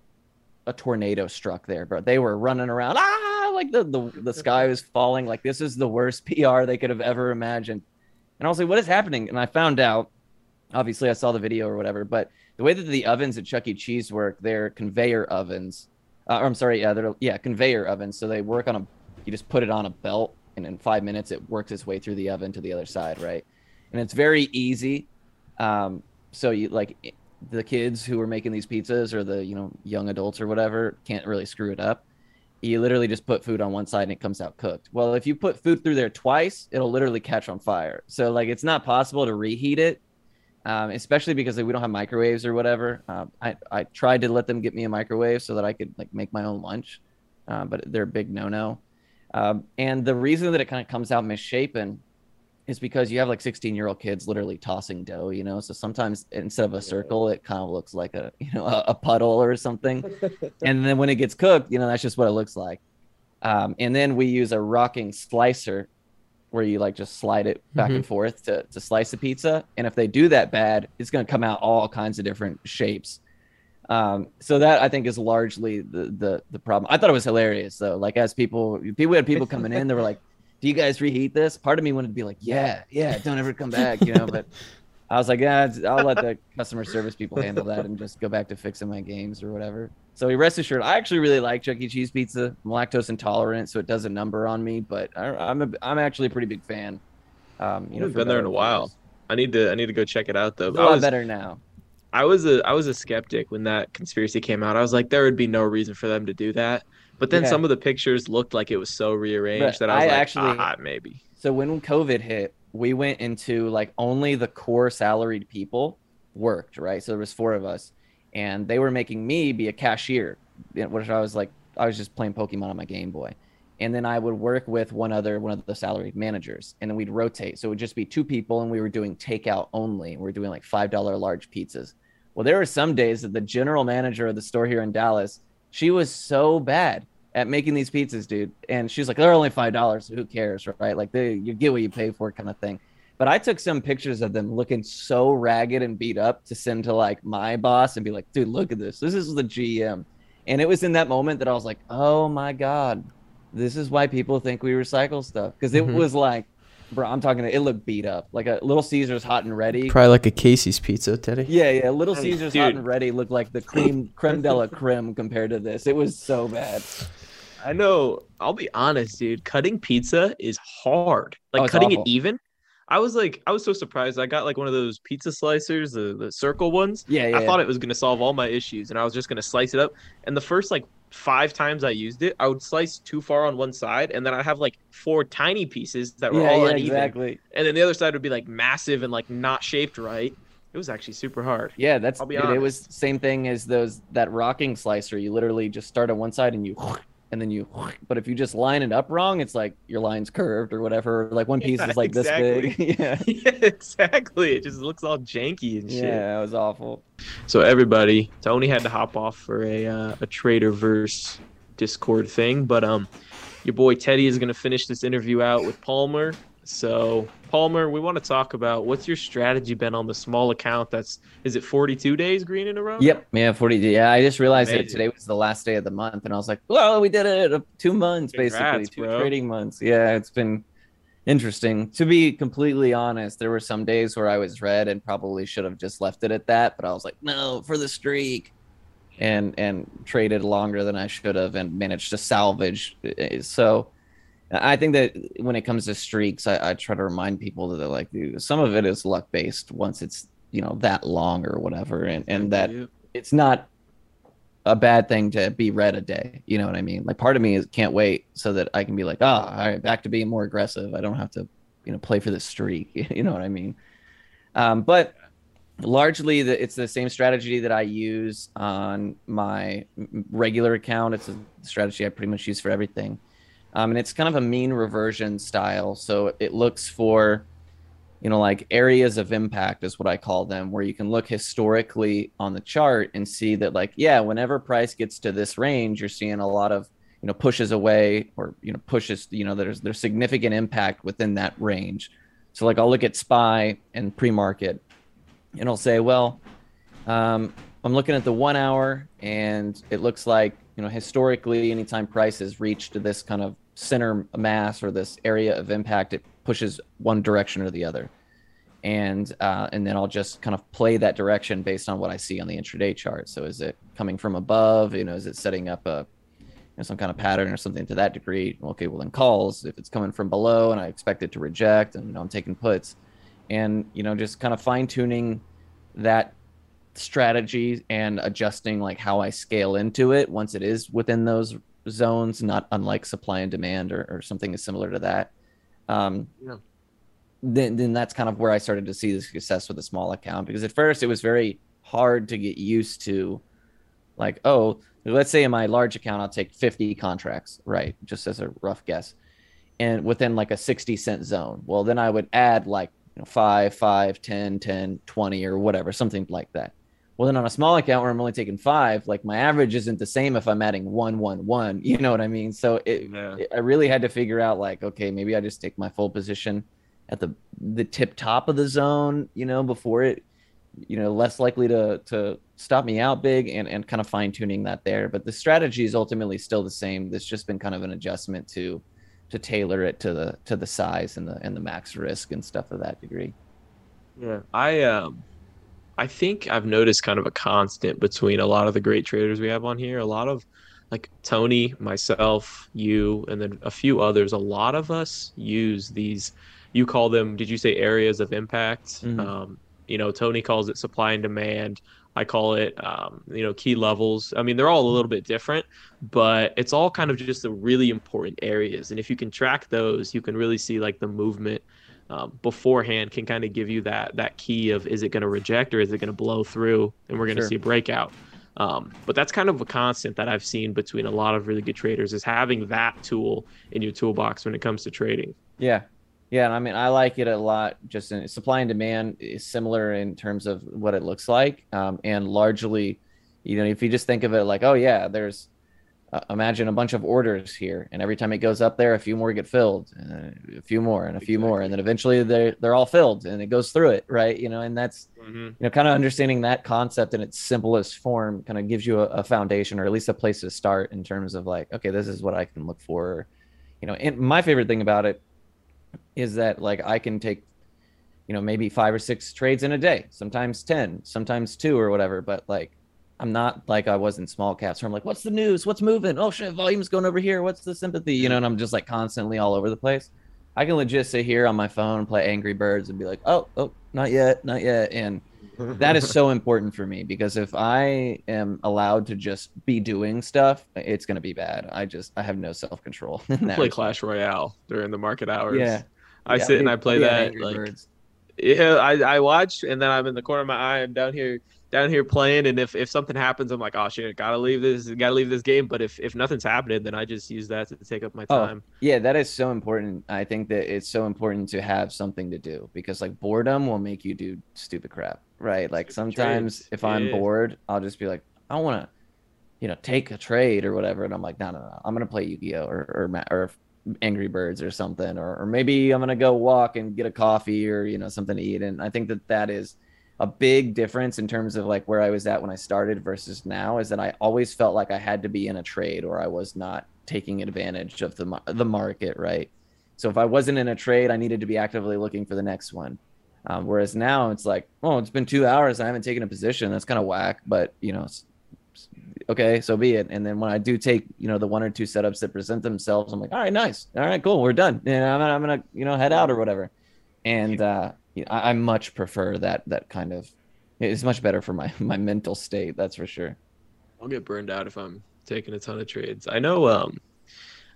a tornado struck there bro. They were running around ah! Like the the, the sky was falling. Like this is the worst *laughs* pr they could have ever imagined. And i was like what is happening? And i found out obviously i saw the video or whatever but the way that the ovens at chuck e. Cheese work they're conveyor ovens. Uh, or i'm sorry yeah they're yeah conveyor ovens. So they work on a you just put it on a belt and in five minutes it works its way through the oven to the other side right? And it's very easy. Um, so you like the kids who are making these pizzas or the you know young adults or whatever can't really screw it up. You literally just put food on one side and it comes out cooked. Well if you put food through there twice it'll literally catch on fire. So like it's not possible to reheat it um, especially because we don't have microwaves or whatever. Um, I, I tried to let them get me a microwave so that i could like make my own lunch uh, but they're a big no-no um, and the reason that it kind of comes out misshapen is because you have like 16 year old kids literally tossing dough, you know? So sometimes instead of a circle, it kind of looks like a, you know, a, a puddle or something. *laughs* and then when it gets cooked, you know, that's just what it looks like. Um, and then we use a rocking slicer where you like just slide it back and forth to, to slice a pizza. And if they do that bad, it's going to come out all kinds of different shapes. Um, so that I think is largely the, the the problem. I thought it was hilarious though. Like as people people had people coming in, they were like, "Do you guys reheat this?" Part of me wanted to be like, "Yeah, yeah, don't ever come back," you know. But I was like, "Yeah, I'll let the customer service people handle that and just go back to fixing my games or whatever." So he rest assured, I actually really like Chuck E. Cheese pizza. I'm lactose intolerant, so it does a number on me. But I, I'm a, I'm actually a pretty big fan. Um, you know, been there in a while. worse. I need to I need to go check it out though. It's a lot was better now. I was a I was a skeptic when that conspiracy came out. I was like, there would be no reason for them to do that. But then Yeah. some of the pictures looked like it was so rearranged But that I was I like, actually- ah, maybe. So when COVID hit, we went into like only the core salaried people worked, right? So there was four of us, and they were making me be a cashier, which I was like, I was just playing Pokemon on my Game Boy, and then I would work with one other, one of the salaried managers, and then we'd rotate. So it would just be two people, and we were doing takeout only. We were doing like five dollar large pizzas. Well, there were some days that the general manager of the store here in Dallas, she was so bad at making these pizzas, dude. And she's like, they're only five dollars. Who cares, right? Like they, you get what you pay for, kind of thing. But I took some pictures of them looking so ragged and beat up to send to like my boss and be like, dude, look at this. This is the GM. And it was in that moment that I was like, oh my god, this is why people think we recycle stuff because it Mhm. was like, bro, I'm talking. It looked beat up, like a Little Caesars hot and ready. Probably like a Casey's pizza, Teddy. Yeah, yeah. Little Hey, Caesars hot and ready looked like the cream *laughs* creme de la creme compared to this. It was so bad. I know. I'll be honest, dude. Cutting pizza is hard. Oh, like Oh, cutting awful. it even. I was like, I was so surprised. I got like one of those pizza slicers, the, the circle ones. Yeah, yeah. I thought it was gonna solve all my issues, and I was just gonna slice it up. And the first like five times I used it, I would slice too far on one side, and then I'd have like four tiny pieces that were yeah, all yeah, uneven, exactly. and then the other side would be like massive and like not shaped right. It was actually super hard. Yeah, that's I'll be dude, it was same thing as those that rocking slicer. You literally just start on one side and you *laughs* and then you but if you just line it up wrong, it's like your line's curved or whatever. Like one piece Yeah, is like this big. *laughs* yeah. *laughs* yeah, exactly. It just looks all janky and shit. Yeah, it was awful. So everybody, Tony had to hop off for a uh, a trader verse Discord thing, but um, your boy Teddy is gonna finish this interview out with Palmer. So Palmer, we want to talk about what's your strategy been on the small account? That's is it 42 days green in a row? Yep. Yeah, 40. Yeah, I just realized that today was the last day of the month, and I was like, well, we did it. uh, Two months, Congrats, basically, two bro. trading months. Yeah, it's been interesting. To be completely honest, there were some days where I was red and probably should have just left it at that, but I was like, no, for the streak. And and traded longer than I should have and managed to salvage. uh, So I think that when it comes to streaks, I, I try to remind people that they're like dude, some of it is luck based once it's you know that long or whatever, and and that it's not a bad thing to be red a day. You know what I mean? Like part of me is can't wait so that I can be like, oh, all right, back to being more aggressive. I don't have to, you know, play for the streak. *laughs* You know what I mean? Um, but largely, the, it's the same strategy that I use on my regular account. It's a strategy I pretty much use for everything. Um, and it's kind of a mean reversion style. So it looks for you know, like areas of impact is what I call them, where you can look historically on the chart and see that, like, yeah, whenever price gets to this range, you're seeing a lot of, you know, pushes away or, you know, pushes, you know, there's there's significant impact within that range. So, like, I'll look at SPY and pre market and I'll say, well, um, I'm looking at the one hour and it looks like, you know, historically, anytime price has reached this kind of center mass or this area of impact, it pushes one direction or the other. And uh, and then I'll just kind of play that direction based on what I see on the intraday chart. So is it coming from above? You know, is it setting up a you know, some kind of pattern or something to that degree? Okay, well then calls. If it's coming from below and I expect it to reject, and you know I'm taking puts, and you know just kind of fine tuning that strategy and adjusting like how I scale into it once it is within those zones, not unlike supply and demand or, or something similar to that. Um, Yeah. Then, then that's kind of where I started to see the success with a small account because at first it was very hard to get used to, like, oh, let's say in my large account I'll take 50 contracts, right? Just as a rough guess, and within like a 60 cent zone. Well, then I would add like you know, 5, 5, 10, 10, 20, or whatever, something like that. Well, then on a small account where I'm only taking five, like my average isn't the same if I'm adding one, one, one. You know what I mean? So it, Yeah. I really had to figure out like, okay, maybe I just take my full position at the the tip top of the zone, you know, before it, you know, less likely to to stop me out big and and kind of fine tuning that there. But the strategy is ultimately still the same. There's just been kind of an adjustment to to tailor it to the to the size and the and the max risk and stuff of that degree. Yeah, I um, I think I've noticed kind of a constant between a lot of the great traders we have on here. A lot of like Tony, myself, you, and then a few others. A lot of us use these. You call them? Did you say areas of impact? Mhm. Um, you know, Tony calls it supply and demand. I call it, um, you know, key levels. I mean, they're all a little bit different, but it's all kind of just the really important areas. And if you can track those, you can really see like the movement um, beforehand can kind of give you that that key of is it going to reject or is it going to blow through and we're going to Sure. see a breakout um, but that's kind of a constant that i've seen between a lot of really good traders is having that tool in your toolbox when it comes to trading Yeah. Yeah. And I mean, I like it a lot. Just in supply and demand is similar in terms of what it looks like. Um, and largely, you know, if you just think of it like, oh, yeah, there's, uh, imagine a bunch of orders here. And every time it goes up there, a few more get filled, and a few more, and a few more. And then eventually they're, they're all filled and it goes through it. Right. You know, and that's, you know, kind of understanding that concept in its simplest form kind of gives you a, a foundation or at least a place to start in terms of like, okay, this is what I can look for. You know, and my favorite thing about it is that like I can take, you know, maybe five or six trades in a day, sometimes 10, sometimes two or whatever. But like, I'm not like I was in small caps where I'm like, what's the news? What's moving? Oh shit, volume's going over here. What's the sympathy? You know, and I'm just like constantly all over the place. I can legit sit here on my phone, and play Angry Birds, and be like, oh, oh, not yet, not yet, and that is *laughs* so important for me because if I am allowed to just be doing stuff, it's gonna be bad. I just I have no self control. *laughs* Play Clash Royale during the market hours. Yeah. I Yeah, sit and I play that Angry like Birds. yeah, I, I watch and then I'm in the corner of my eye. I'm down here down here playing and if, if something happens I'm like, oh shit, gotta leave this gotta leave this game. But if, if nothing's happening, then I just use that to take up my time. Oh, time. Yeah, that is so important. I think that it's so important to have something to do because like boredom will make you do stupid crap, right? Like Stupid sometimes trades. if I'm bored, I'll just be like, I want to, you know, take a trade or whatever, and I'm like, no, no, no, I'm gonna play Yu-Gi-Oh or or, Ma- or Angry Birds or something, or or maybe I'm gonna go walk and get a coffee or you know something to eat. And I think that that is a big difference in terms of like where I was at when I started versus now is that I always felt like I had to be in a trade or I was not taking advantage of the the market, right? So if I wasn't in a trade, I needed to be actively looking for the next one. Um, whereas now it's like, oh, it's been two hours, I haven't taken a position. That's kind of whack, but you know, okay, so be it. And then when I do take, you know, the one or two setups that present themselves, I'm like, all right, nice, all right, cool, we're done. And I'm gonna, I'm gonna you know, head out or whatever. And uh, you know, I, I much prefer that that kind of. It's much better for my *laughs* my mental state. That's for sure. I'll get burned out if I'm taking a ton of trades. I know um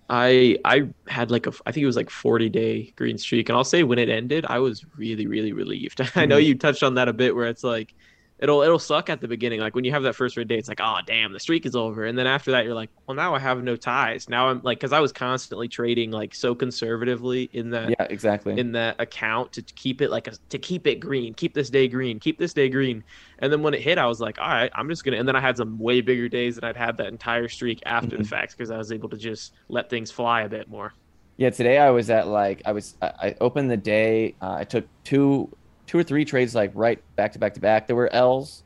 I I had like a I think it was like 40 day green streak and I'll say when it ended I was really really relieved. *laughs* I know Mhm. you touched on that a bit where it's like it'll it'll suck at the beginning like when you have that first red day it's like oh damn the streak is over and then after that you're like well now I have no ties. Now I'm like cuz I was constantly trading like so conservatively in that Yeah, exactly. in that account to keep it like a, to keep it green, keep this day green, keep this day green. And then when it hit, I was like, all right, I'm just gonna. And then I had some way bigger days than I'd had that entire streak after the Mhm. fact because I was able to just let things fly a bit more. Yeah, today I was at like I was I, I opened the day. Uh, I took two two or three trades like right back to back to back. There were L's,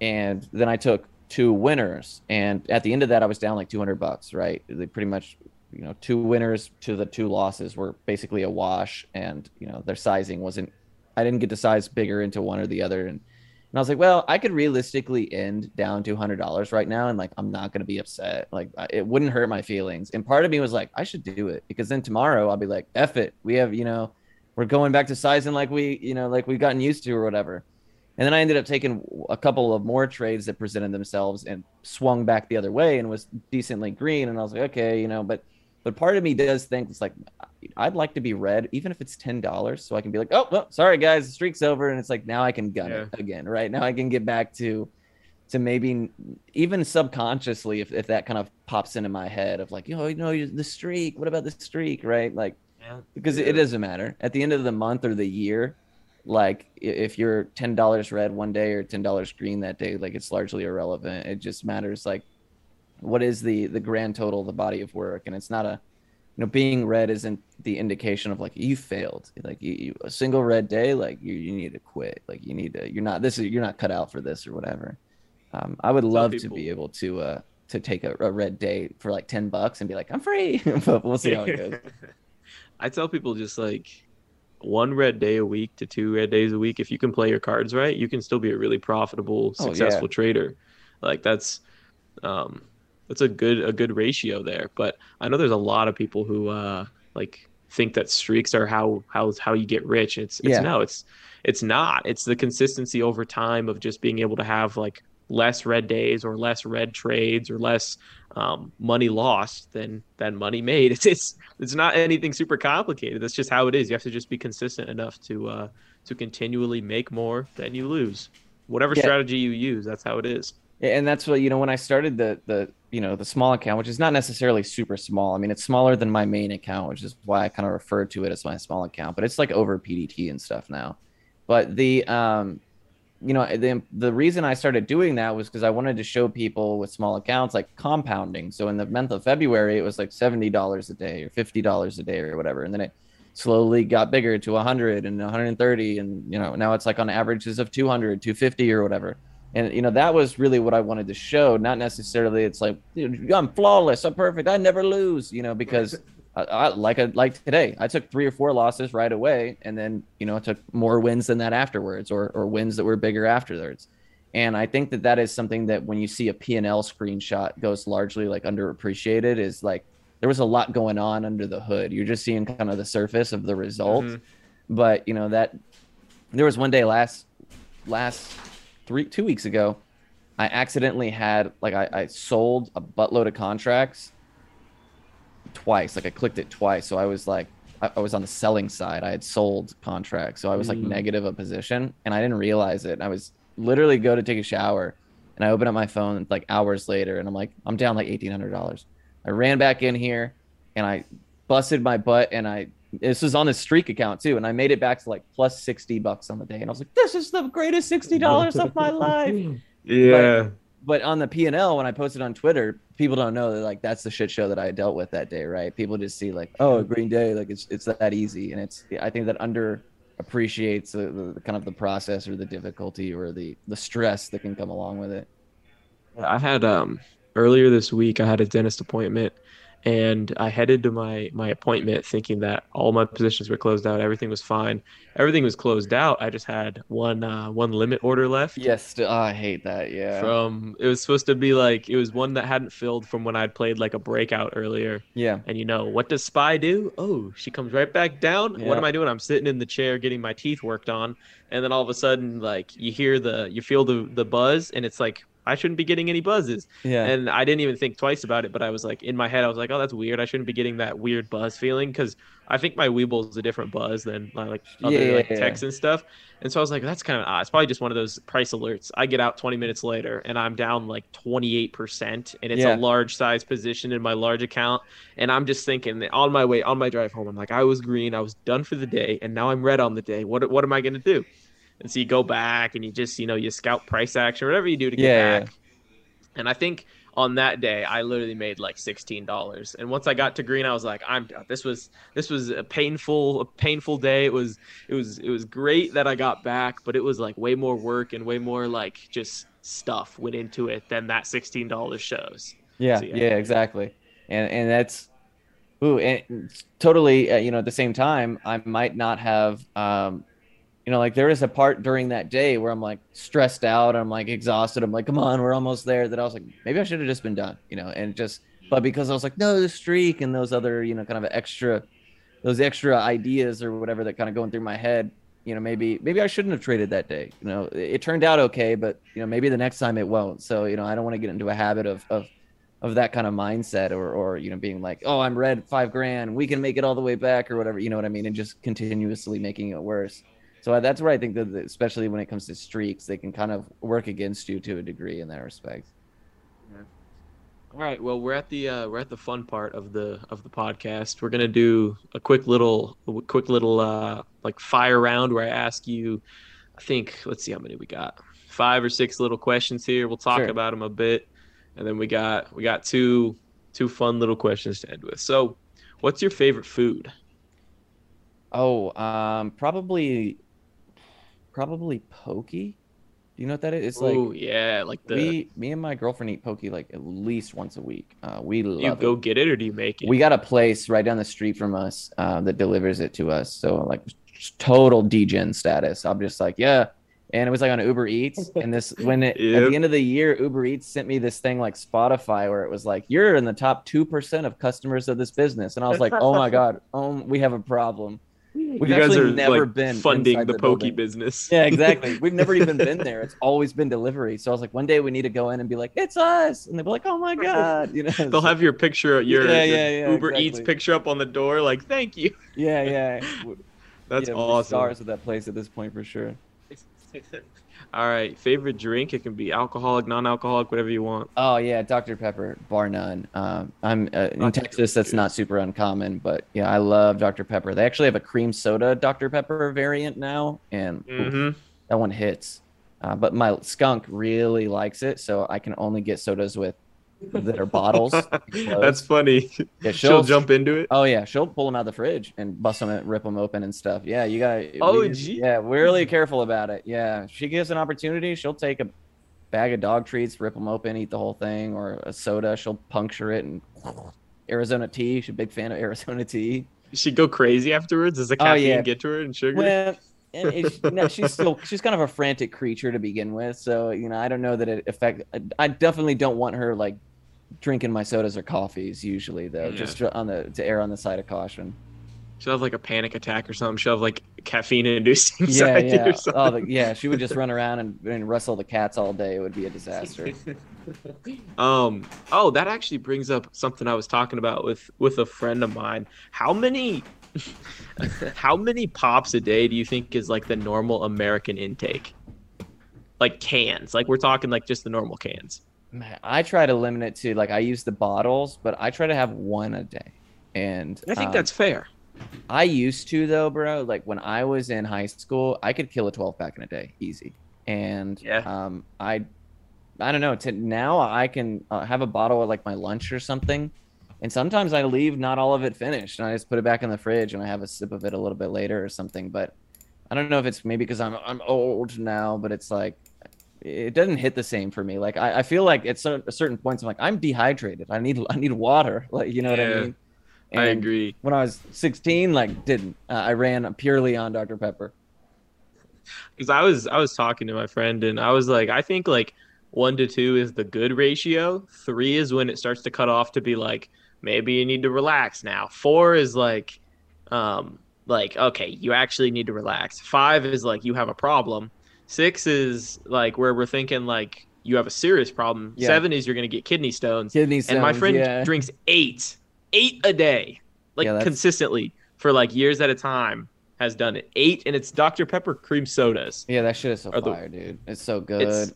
and then I took two winners. And at the end of that, I was down like two hundred bucks. Right, they pretty much you know two winners to the two losses were basically a wash, and you know their sizing wasn't. I didn't get to size bigger into one or the other, and and I was like, well, I could realistically end down two hundred dollars right now, and like I'm not gonna be upset. Like it wouldn't hurt my feelings. And part of me was like, I should do it because then tomorrow I'll be like, F it. We have, you know, we're going back to sizing like we, you know, like we've gotten used to or whatever. And then I ended up taking a couple of more trades that presented themselves and swung back the other way and was decently green. And I was like, okay, you know, but but part of me does think it's like I'd like to be red, even if it's ten dollars, so I can be like, oh, well, sorry guys, the streak's over, and it's like now I can gun it again, right? Now I can get back to to maybe even subconsciously if, if that kind of pops into my head of like, oh, you know, you know, the streak. What about the streak, right? Like because it doesn't matter at the end of the month or the year. Like if you're ten dollars red one day or ten dollars green that day, like it's largely irrelevant. It just matters like what is the the grand total of the body of work, and it's not a you know being red isn't the indication of like you failed. Like you, you a single red day, like you you need to quit. Like you need to you're not this is you're not cut out for this or whatever. Um, I would love to be able to uh to take a, a red day for like ten bucks and be like I'm free, *laughs* but we'll see how it goes. *laughs* I tell people just like one red day a week to two red days a week. If you can play your cards right, you can still be a really profitable, Oh, yeah. successful trader. Like that's um that's a good a good ratio there. But I know there's a lot of people who uh like think that streaks are how how how you get rich. It's it's Yeah. no, it's it's not. It's the consistency over time of just being able to have like less red days or less red trades or less um, money lost than than money made. *laughs* It's it's it's not anything super complicated. That's just how it is. You have to just be consistent enough to uh, to continually make more than you lose. Whatever Yeah. strategy you use, that's how it is. And that's what you know when I started the the you know the small account, which is not necessarily super small. I mean, it's smaller than my main account, which is why I kind of refer to it as my small account. But it's like over PDT and stuff now. But the um, you know the the reason I started doing that was because I wanted to show people with small accounts like compounding. So in the month of February, it was like seventy dollars a day or fifty dollars a day or whatever, and then it slowly got bigger to 100 and 130 and you know now it's like on averages of 200 250 or whatever. And you know that was really what i wanted to show. Not necessarily it's like i'm flawless i'm perfect i never lose you know because I, I, like a, like today i took three or four losses right away and then you know I took more wins than that afterwards or, or wins that were bigger afterwards. And i think that that is something that when you see a p&l screenshot goes largely like underappreciated is like there was a lot going on under the hood. You're just seeing kind of the surface of the result Mhm. but you know that there was one day last last three two weeks ago, I accidentally had like I, I sold a buttload of contracts twice. Like I clicked it twice, so I was like I, I was on the selling side. I had sold contracts, so I was like Mm. negative a position, and I didn't realize it. I was literally go to take a shower, and I open up my phone like hours later, and I'm like I'm down like eighteen hundred dollars. I ran back in here, and I busted my butt, and I this was on the streak account too, and I made it back to like plus sixty bucks on the day, and I was like, this is the greatest sixty dollars of my *laughs* life Yeah. But on the P and L when I posted on Twitter, people don't know that like that's the shit show that I dealt with that day, right? People just see like, oh, a Green Day, like it's it's that easy, and it's I think that under appreciates the, the, the kind of the process or the difficulty or the the stress that can come along with it. I had um earlier this week I had a dentist appointment and I headed to my my appointment thinking that all my positions were closed out, everything was fine. Everything was closed out. I just had one uh one limit order left. Yes, oh, I hate that. Yeah, From it was supposed to be like it was one that hadn't filled from when I'd played like a breakout earlier. yeah, And you know, what does Spy do? Oh, she comes right back down. Yeah. What am I doing? I'm sitting in the chair getting my teeth worked on, and then all of a sudden, like you hear the you feel the the buzz, and it's like I shouldn't be getting any buzzes. yeah, And I didn't even think twice about it, but I was like in my head, I was like, oh, that's weird. I shouldn't be getting that weird buzz feeling because I think my Webull is a different buzz than my like other Yeah, like yeah, texts and stuff. And so I was like, that's kind of odd. It's probably just one of those price alerts. I get out 20 minutes later and I'm down like 28%, and it's Yeah. a large size position in my large account. And I'm just thinking that on my way, on my drive home, I'm like, I was green, I was done for the day, and now I'm red on the day. What what am I gonna do? And so you go back and you just you know you scout price action, whatever you do to get Yeah, yeah. back. And I think on that day I literally made like sixteen dollars. And once I got to green, I was like, I'm done. This was this was a painful a painful day. It was it was it was great that I got back, but it was like way more work and way more like just stuff went into it than that sixteen dollars shows. yeah, So, yeah, yeah. exactly, and and that's. Ooh, and totally. Uh, you know, at the same time, I might not have um, you know, like there is a part during that day where I'm like stressed out, I'm like exhausted, I'm like, come on, we're almost there. That I was like, maybe I should have just been done, you know, and just, but because I was like, no, the streak and those other, you know, kind of extra, those extra ideas or whatever that kind of going through my head, you know, maybe, maybe I shouldn't have traded that day. You know, it, it turned out okay, but you know, maybe the next time it won't. So, you know, I don't want to get into a habit of, of, of that kind of mindset or, or, you know, being like, oh, I'm red five grand, we can make it all the way back or whatever, you know what I mean? And just continuously making it worse. So that's where I think that, especially when it comes to streaks, they can kind of work against you to a degree in that respect. All right. Well, we're at the uh, we're at the fun part of the of the podcast. We're gonna do a quick little quick little uh, like fire round where I ask you. I think let's see how many we got. Five or six little questions here. We'll talk Sure. about them a bit, and then we got we got two two fun little questions to end with. So, what's your favorite food? Oh, um, probably, probably pokey. Do you know what that is? It's like oh yeah, like the we, me and my girlfriend eat pokey like at least once a week. Uh, we love you it. go get it or do you make it? We got a place right down the street from us uh, that delivers it to us. So like total degen status. I'm just like, yeah. And it was like on Uber Eats. And this *laughs* when it at the end of the year, Uber Eats sent me this thing like Spotify where it was like, you're in the top two percent of customers of this business. And I was like, oh my God, um, we have a problem. We've you guys actually are never like been funding the, the pokey business. *laughs* Yeah, exactly. We've never even been *laughs* there. It's always been delivery. So I was like, one day we need to go in and be like, it's us. And they'll be like, oh my God. *laughs* You know, They'll have your picture, your, Yeah, your yeah, yeah, Uber Eats picture up on the door, like thank you. yeah, yeah. That's yeah, we're awesome. Stars of that place at this point for sure. All right, favorite drink? It can be alcoholic, non-alcoholic, whatever you want. Oh yeah, Dr Pepper, bar none. Um, I'm uh, in Dr. Texas. That's not super uncommon, but yeah, I love Dr Pepper. They actually have a cream soda Dr Pepper variant now, and oof, hmm that one hits. Uh, but my skunk really likes it, so I can only get sodas with that are bottles. *laughs* That's funny. Yeah, She'll, jump into it. Oh yeah, she'll pull them out of the fridge and bust them and rip them open and stuff. Yeah, you got. Oh, we- gee. Yeah, we're really careful about it. Yeah, she gives an opportunity, she'll take a bag of dog treats, rip them open, eat the whole thing, or a soda. She'll puncture it and *sniffs* Arizona tea. She's a big fan of *laughs* Arizona tea. She'd go crazy afterwards. Does the Oh, caffeine yeah. get to her and sugar? Well, and *laughs* no, she's still she's kind of a frantic creature to begin with. So you know, I don't know that it affect. I, I definitely don't want her like drinking my sodas or coffees. Usually, though, Yeah. just on the to err on the side of caution. she'll have like a panic attack or something. She'll have like caffeine induced *laughs* Yeah, anxiety yeah. or something. Oh, the, yeah. She would just run around and, and wrestle the cats all day. It would be a disaster. *laughs* um oh that actually brings up something i was talking about with with a friend of mine how many *laughs* how many pops a day do you think is like the normal american intake like cans like we're talking like just the normal cans Man, I try to limit it to like I use the bottles, but I try to have one a day. And i think um, that's fair I used to though, bro. Like when I was in high school, I could kill a 12 pack in a day, easy. And Yeah. um, I, I don't know. To now, I can uh, have a bottle at like my lunch or something, and sometimes I leave not all of it finished, and I just put it back in the fridge, and I have a sip of it a little bit later or something. But I don't know if it's maybe because I'm I'm old now, but it's like it doesn't hit the same for me. Like I, I feel like at cer- certain points, I'm like I'm dehydrated. I need I need water. *laughs* Like you know what I Yeah, mean. i agree when I was 16, like didn't. Uh, I ran purely on Dr. Pepper. because i was i was talking to my friend and i was like i think like one to two is the good ratio three is when it starts to cut off to be like maybe you need to relax now four is like um like okay you actually need to relax five is like you have a problem six is like where we're thinking like you have a serious problem Yeah. seven is you're gonna get kidney stones Kidney stones. and my friend yeah. drinks eight eight a day like Yeah, consistently for like years at a time has done it eight and it's dr pepper cream sodas Yeah, that shit is so Are the- fire, dude. It's so good. it's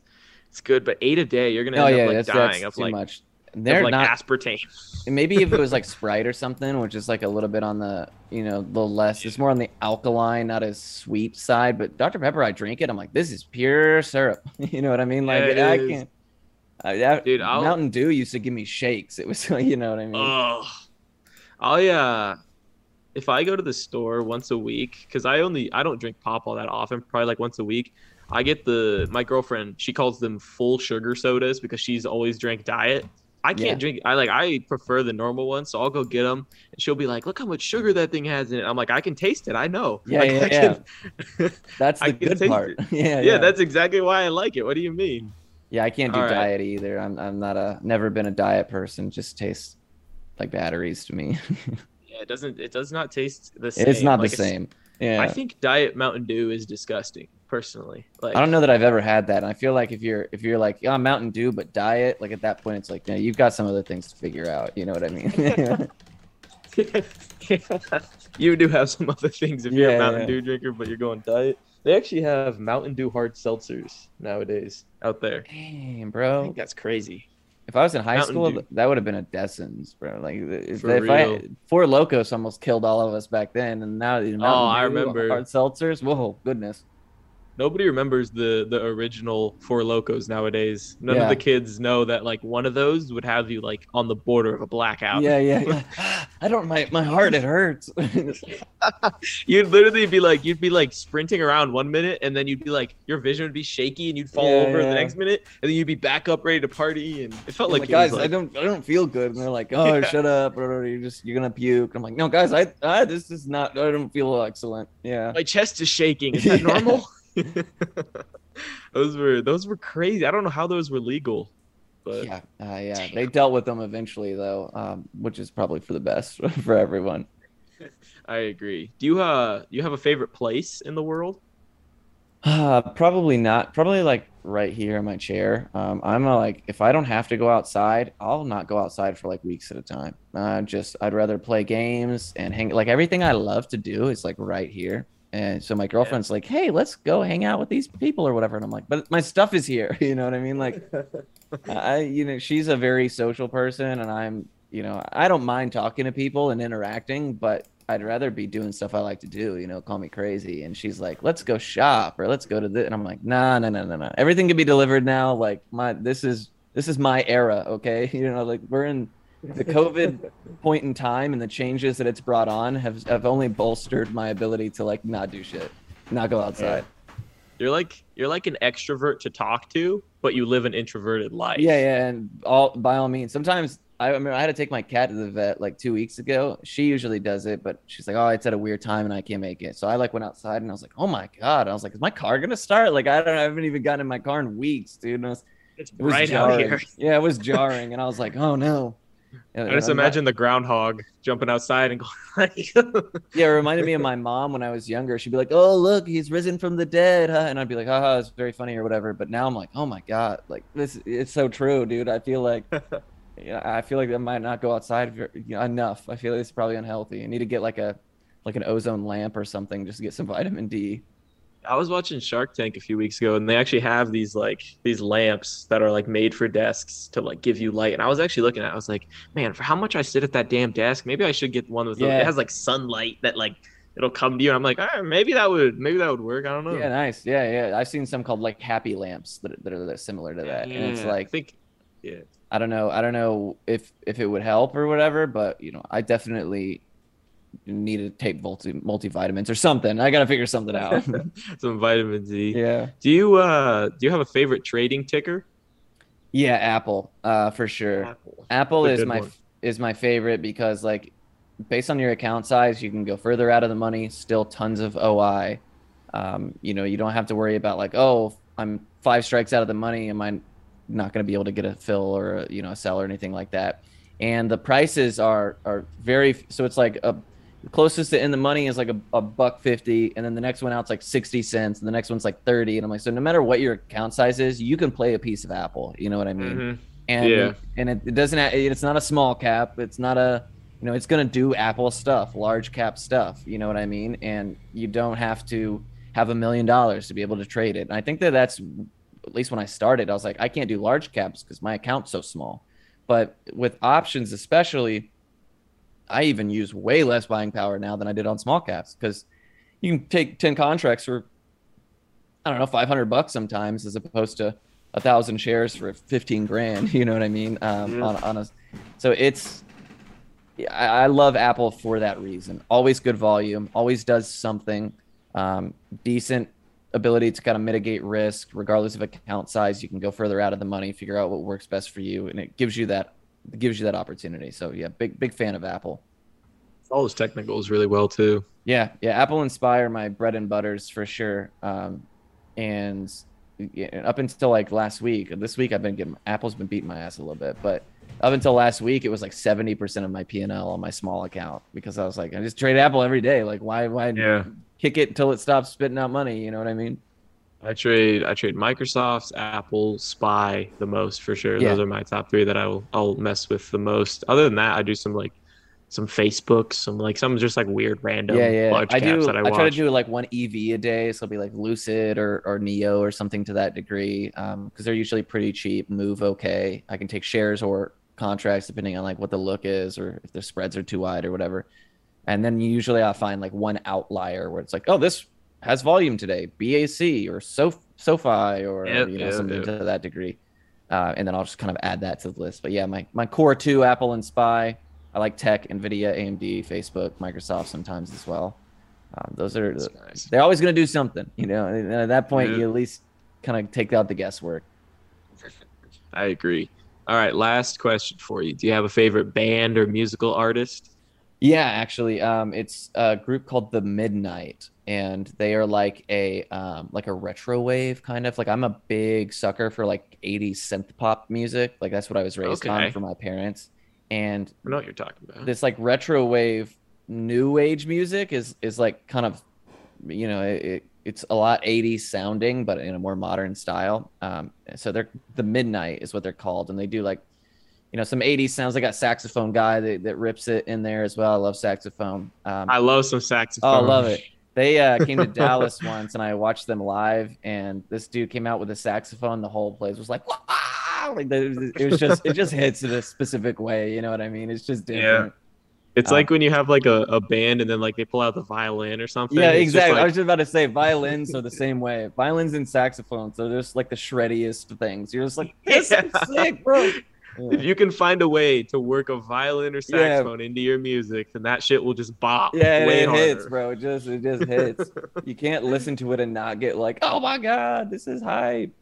it's good but eight a day you're gonna oh end yeah, up like that's, dying that's of too like, much. They're like not. aspartame maybe if it was like *laughs* Sprite or something, which is like a little bit on the you know the less. It's more on the alkaline, not as sweet side. But Dr. Pepper, I drink it. I'm like, this is pure syrup. *laughs* you know what I mean? Like Yeah, I can't. I, that, Dude, I'll- Mountain Dew used to give me shakes. It was, *laughs* you know what I mean? Oh, I uh, if I go to the store once a week, because I only I don't drink pop all that often, probably like once a week. I get the my girlfriend. She calls them full sugar sodas because she's always drank diet. I can't Yeah. drink. I like I prefer the normal one, so I'll go get them, and she'll be like, "Look how much sugar that thing has in it." I'm like, "I can taste it. I know." Yeah, Like, yeah, yeah. *laughs* That's *laughs* the good part. it. *laughs* yeah, yeah, that's exactly why I like it. What do you mean? Yeah, I can't do All right. diet either. I'm I'm not a never been a diet person. Just tastes like batteries to me. Yeah, it doesn't. It does not taste the same. it's not Like, the same. Yeah. I think Diet Mountain Dew is disgusting, personally. Like, I don't know that I've ever had that. And I feel like if you're if you're like, yeah, Mountain Dew, but diet, like at that point it's like, yeah, you've got some other things to figure out. You know what I mean? *laughs* you do have some other things if you're Yeah, a Mountain yeah. Dew drinker, but you're going diet. They actually have Mountain Dew hard seltzers nowadays out there. Damn, I bro. think that's crazy. If I was in high Mountain school, Dew. that would have been a Dessins, bro. Like if, For if real. I Four Locos almost killed all of us back then, and now the oh, Mountain Oh, I Dew, remember. hard seltzers. Whoa, goodness. Nobody remembers the the original Four Locos nowadays. None Yeah. of the kids know that like one of those would have you like on the border of a blackout. Yeah, yeah. yeah. *laughs* I don't. My my heart it hurts. *laughs* You'd literally be like, you'd be like sprinting around one minute, and then you'd be like, your vision would be shaky, and you'd fall Yeah, over the next minute, and then you'd be back up ready to party, and it felt like, like, guys, was, I don't, I don't feel good. And they're like, oh, shut up, or you're just, you're gonna puke. I'm like, no, guys, I, I, this is not, I don't feel excellent. Yeah. my chest is shaking. Is that *laughs* normal? *laughs* those were those were crazy. I don't know how those were legal, but Yeah, uh, yeah. They dealt with them eventually, though, um, which is probably for the best *laughs* for everyone. *laughs* I agree. Do you uh do you have a favorite place in the world? Uh, probably not. Probably like right here in my chair. Um, I'm a, like, if I don't have to go outside, I'll not go outside for like weeks at a time. Uh, just I'd rather play games and hang. Like everything I love to do is like right here. And so my girlfriend's like, "Hey, let's go hang out with these people or whatever." And I'm like, "But my stuff is here." *laughs* You know what I mean? Like, *laughs* I, you know, she's a very social person, and I'm, you know, I don't mind talking to people and interacting, but I'd rather be doing stuff I like to do. You know, call me crazy. And she's like, "Let's go shop or let's go to this," and I'm like, "Nah, no, no, no, no. Everything can be delivered now. Like my, this is this is my era. Okay, *laughs* you know, like we're in the COVID point in time, and the changes that it's brought on have have only bolstered my ability to like not do shit, not go outside. You're like you're like an extrovert to talk to, but you live an introverted life. Yeah, yeah, and all by all means. Sometimes I remember I had to take my cat to the vet like two weeks ago. She usually does it, but she's like, "Oh, it's at a weird time and I can't make it." So I like went outside and I was like, "Oh my god!" I was like, "Is my car gonna start?" Like I don't, I haven't even gotten in my car in weeks, dude. And it was, It's it was out jarring. here. Yeah, it was jarring, and I was like, "Oh no." I just imagine the groundhog jumping outside and going *laughs* like, Yeah, it reminded me of my mom when I was younger. She'd be like, "Oh, look, he's risen from the dead," huh? and I'd be like, "Haha, it's very funny" or whatever. But now I'm like, "Oh my god, like this, it's so true, dude." I feel like, *laughs* yeah, I feel like I might not go outside ver- you know, enough. I feel like it's probably unhealthy. I need to get like a, like an ozone lamp or something just to get some *laughs* vitamin D. I was watching Shark Tank a few weeks ago, and they actually have these like these lamps that are like made for desks to like give you light. And I was actually looking at, it, I was like, man, for how much I sit at that damn desk, maybe I should get one with. Yeah. It has like sunlight that like it'll come to you. And I'm like, ah, maybe that would maybe that would work. I don't know. Yeah, nice. Yeah, yeah. I've seen some called like happy lamps that, that are similar to that, yeah, and it's Yeah, I like think, yeah, I don't know. I don't know if if it would help or whatever, but you know, I definitely need to take multi multivitamins or something. I gotta figure something out. *laughs* some vitamin D. yeah. Do you uh do you have a favorite trading ticker? Yeah, Apple, uh, for sure. Apple. Apple is my one. is my favorite because like based on your account size, you can go further out of the money. Still tons of OI. Um, you know, you don't have to worry about like, oh, I'm five strikes out of the money. Am I not going to be able to get a fill or a, you know a sell or anything like that? And the prices are are very so it's like a the closest to in the money is like a, a buck 50 and then the next one out's like 60 cents and the next one's like 30 and i'm like so no matter what your account size is you can play a piece of apple you know what i mean Mhm. and Yeah. and it, it doesn't it's not a small cap it's not a you know it's to do apple stuff large cap stuff you know what i mean and you don't have to have a million dollars to be able to trade it and i think that that's at least when i started i was like i can't do large caps because my account's so small but with options especially i even use way less buying power now than i did on small caps because you can take 10 contracts for i don't know 500 bucks sometimes as opposed to a thousand shares for 15 grand *laughs* you know what i mean? Um, on, on a so it's yeah, I, I love apple for that reason. Always good volume always does something um, decent ability to kind of mitigate risk regardless of account size you can go further out of the money figure out what works best for you and it gives you that gives you that opportunity so yeah big big fan of apple All those technicals really well too. yeah, yeah. Apple Inspire my bread and butters for sure. Um, and yeah, up until like last week, this week I've been getting Apple's been beating my ass a little bit, but up until last week it was like seventy percent of my P and L on my small account because I was like, I just trade Apple every day. Like, why, why Yeah. kick it until it stops spitting out money? You know what I mean? I trade I trade Microsoft, Apple, Spy the most for sure. Yeah. Those are my top three that I'll I'll mess with the most. Other than that, I do some like some Facebook, some like some just like weird random yeah, yeah. large I caps do. that I I, try to do like one EV a day, so it'll be like Lucid or or NIO or something to that degree, um, because they're usually pretty cheap. Move okay. I can take shares or contracts depending on like what the look is or if the spreads are too wide or whatever. And then usually I'll find like one outlier where it's like, oh, this has volume today, BAC or Sof- SoFi or Yep, you know yep, something yep. to that degree. Uh, and then I'll just kind of add that to the list. But yeah, my my core two, Apple and Spy. I like tech, Nvidia, AMD, Facebook, Microsoft sometimes as well. Um, those are That's nice. they're always going to do something, you know. And at that point, Yeah. you at least kind of take out the guesswork. *laughs* I agree. All right, last question for you. Do you have a favorite band or musical artist? Yeah, actually, um, it's a group called the Midnight, and they are like a um, like a retro wave kind of. Like I'm a big sucker for like 80s synth pop music. Like that's what I was raised on for my parents. And I know what you're talking about. this like retro wave new age music is is like kind of you know it, it, it's a lot 80s sounding but in a more modern style um so they're the midnight is what they're called and they do like you know some 80s sounds they got saxophone guy that, that rips it in there as well i love saxophone um I love some saxophone. Oh, I love it. They uh, *laughs* came to Dallas once, and I watched them live. And this dude came out with a saxophone. The whole place was like, "Wow!" Like the, it was just, it just hits in a specific way. You know what I mean? It's just different. Yeah. It's Um, like when you have like a, a band and then like they pull out the violin or something. Yeah, It's exactly. I was just about to say violins are the same way. Violins and saxophones are just like the shreddiest things. You're just like, this *laughs* is sick, bro. If you can find a way to work a violin or Yeah. saxophone into your music, then that shit will just bop. Yeah, way it harder. hits, bro. It just it just hits. you can't listen to it and not get like, oh my god, this is hype.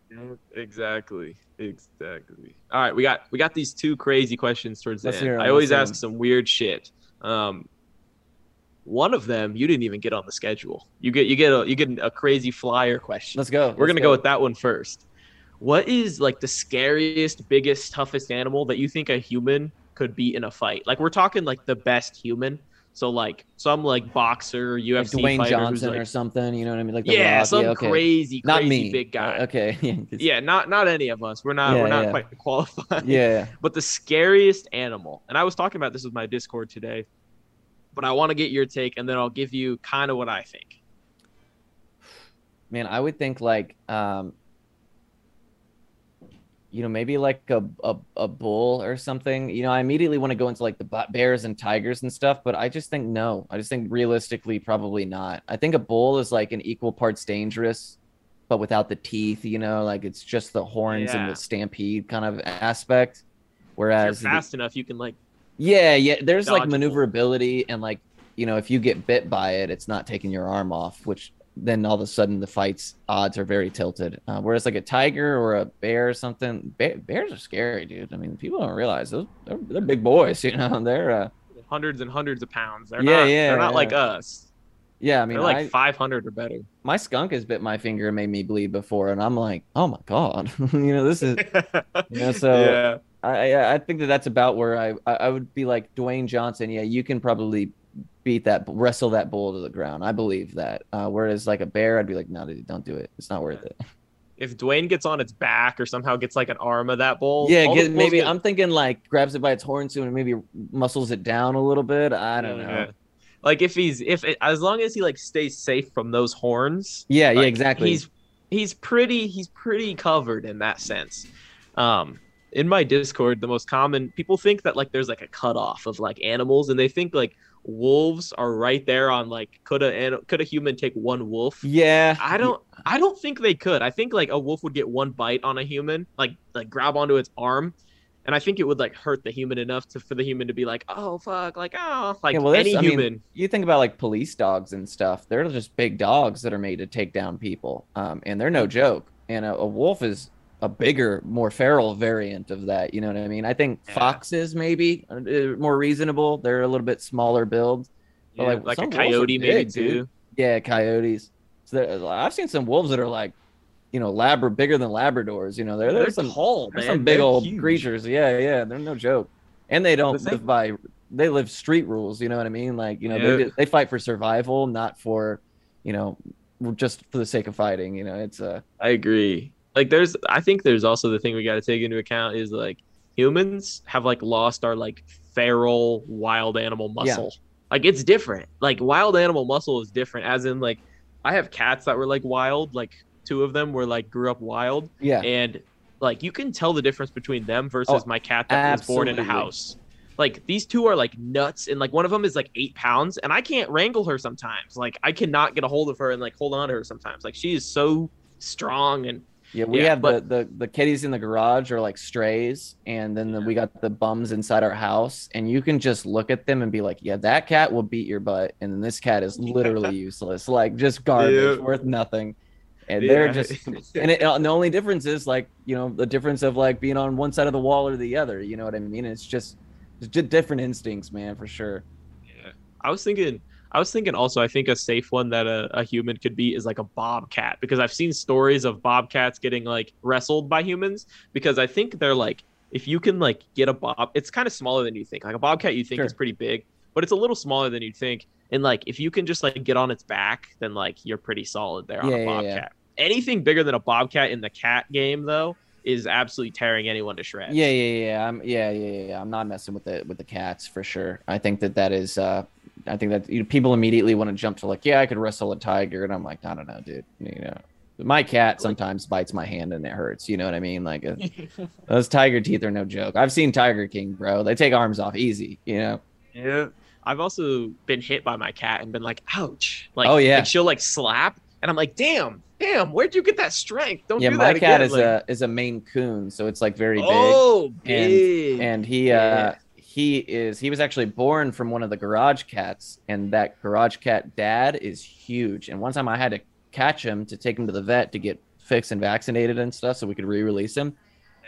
Exactly. Exactly. All right, we got we got these two crazy questions towards the Let's end. I always ask some weird shit. Um, one of them you didn't even get on the schedule. You get you get a you get a crazy flyer question. Let's go. We're let's gonna go with that one first. What is like the scariest, biggest, toughest animal that you think a human could beat in a fight. Like we're talking like the best human. So like some like boxer, Like UFC Dwayne fighter Johnson who's or something. You know what I mean? Like the yeah, Rock. some okay. crazy, Not crazy me. big guy. Uh, okay. *laughs* Yeah. Yeah, not not any of us. We're not Yeah, we're not yeah. quite *laughs* qualified. Yeah. But the scariest animal, and I was talking about this with my Discord today, but I want to get your take, and then I'll give you kind of what I think. Man, I would think like um you know, maybe like a, a, a bull or something. You know, I immediately want to go into like the bears and tigers and stuff, but I just think no. I just think realistically, probably not. I think a bull is like an equal parts dangerous, but without the teeth. You know, like it's just the horns and the stampede kind of aspect. Whereas, you're the- fast enough, you can like yeah, yeah, there's like maneuverability and like you know, if you get bit by it, it's not taking your arm off, which then all of a sudden the fights odds are very tilted. Uh, whereas like a tiger or a bear or something, bear, bears are scary, dude. I mean, people don't realize those they're, they're big boys, *laughs* you know. They're uh, hundreds and hundreds of pounds. They're Yeah, not, yeah, They're not yeah. like us. yeah. I mean, they're like I, 500 or better. my skunk has bit my finger and made me bleed before, and I'm like, oh my god, *laughs* you know, this is *laughs* you know. So yeah, I I think that that's about where I I would be like Dwayne Johnson. Yeah, you can probably beat that wrestle that bull to the ground. I believe that. Uh, whereas like a bear, I'd be like, no, dude, don't do it. It's not worth it. if Dwayne gets on its back or somehow gets like an arm of that bull, yeah, get, maybe get- I'm thinking like grabs it by its horns soon and maybe muscles it down a little bit. I don't know. Yeah. Like if he's if it, as long as he like stays safe from those horns, Yeah, yeah, exactly. He's he's pretty he's pretty covered in that sense. Um, in my Discord, the most common people think that like there's like a cutoff of like animals, and they think like wolves are right there on like could a could a human take one wolf? yeah, I don't I don't think they could. I think like a wolf would get one bite on a human, like like grab onto its arm. And I think it would like hurt the human enough to for the human to be like, oh fuck, like oh, like Yeah, well, any I mean, human. you think about like police dogs and stuff they're just big dogs that are made to take down people um, and they're no joke and a, a wolf is a bigger more feral variant of that you know what i mean? I think Yeah. foxes maybe are uh, more reasonable. They're a little bit smaller build but, Yeah, like, like, a some coyote maybe big, too. dude. yeah coyotes. So i've seen some wolves that are like you know labra bigger than labradors you know? They're, They're there's some tall, some big They're old huge. creatures. Yeah yeah they're no joke. And they don't The live by they live street rules you know what i mean? Like you know they, they fight for survival not for you know just for the sake of fighting you know? It's uh I agree. Like there's I think there's also the thing we got to take into account is like humans have like lost our like feral wild animal muscle. Like it's different. Like wild animal muscle is different as in like I have cats that were like wild, like two of them were like grew up wild yeah and like you can tell the difference between them versus Oh, my cat that was born in a absolutely. house. Like these two are like nuts, and like one of them is like eight pounds, and I can't wrangle her sometimes. Like I cannot get a hold of her and like hold on to her sometimes. Like she is so strong and yeah we Yeah, have but- the, the the kitties in the garage are like strays and then the, we got the bums inside our house and you can just look at them and be like yeah that cat will beat your butt and then this cat is literally *laughs* useless like just garbage Yeah. worth nothing. And they're just and, it, and the only difference is like you know the difference of like being on one side of the wall or the other you know what i mean? It's just it's just different instincts man for sure. Yeah. I was thinking I was thinking also I think a safe one that a, a human could be is like a bobcat because I've seen stories of bobcats getting like wrestled by humans because I think they're like if you can like get a bob it's kind of smaller than you think. Like a bobcat you think Sure. is pretty big, but it's a little smaller than you'd think. And like if you can just like get on its back, then like you're pretty solid there on Yeah, a bobcat. yeah. Anything bigger than a bobcat in the cat game though is absolutely tearing anyone to shreds. yeah yeah yeah i'm yeah yeah yeah, yeah i'm not messing with the with the cats for sure i think that that is uh i think that you know, people immediately want to jump to like yeah i could wrestle a tiger and i'm like i don't know dude you know my cat sometimes bites my hand and it hurts you know what i mean like uh, *laughs* those tiger teeth are no joke i've seen tiger king bro they take arms off easy you know Yeah. I've also been hit by my cat and been like, ouch. Like, Oh, yeah. like she'll like slap, and I'm like, damn, damn, where'd you get that strength? Don't yeah do that. Yeah, my cat again. is Like, a is a maine coon so it's like very big oh, and big. and he Yeah. uh he is he was actually born from one of the garage cats and that garage cat dad is huge. And one time i had to catch him to take him to the vet to get fixed and vaccinated and stuff so we could re-release him.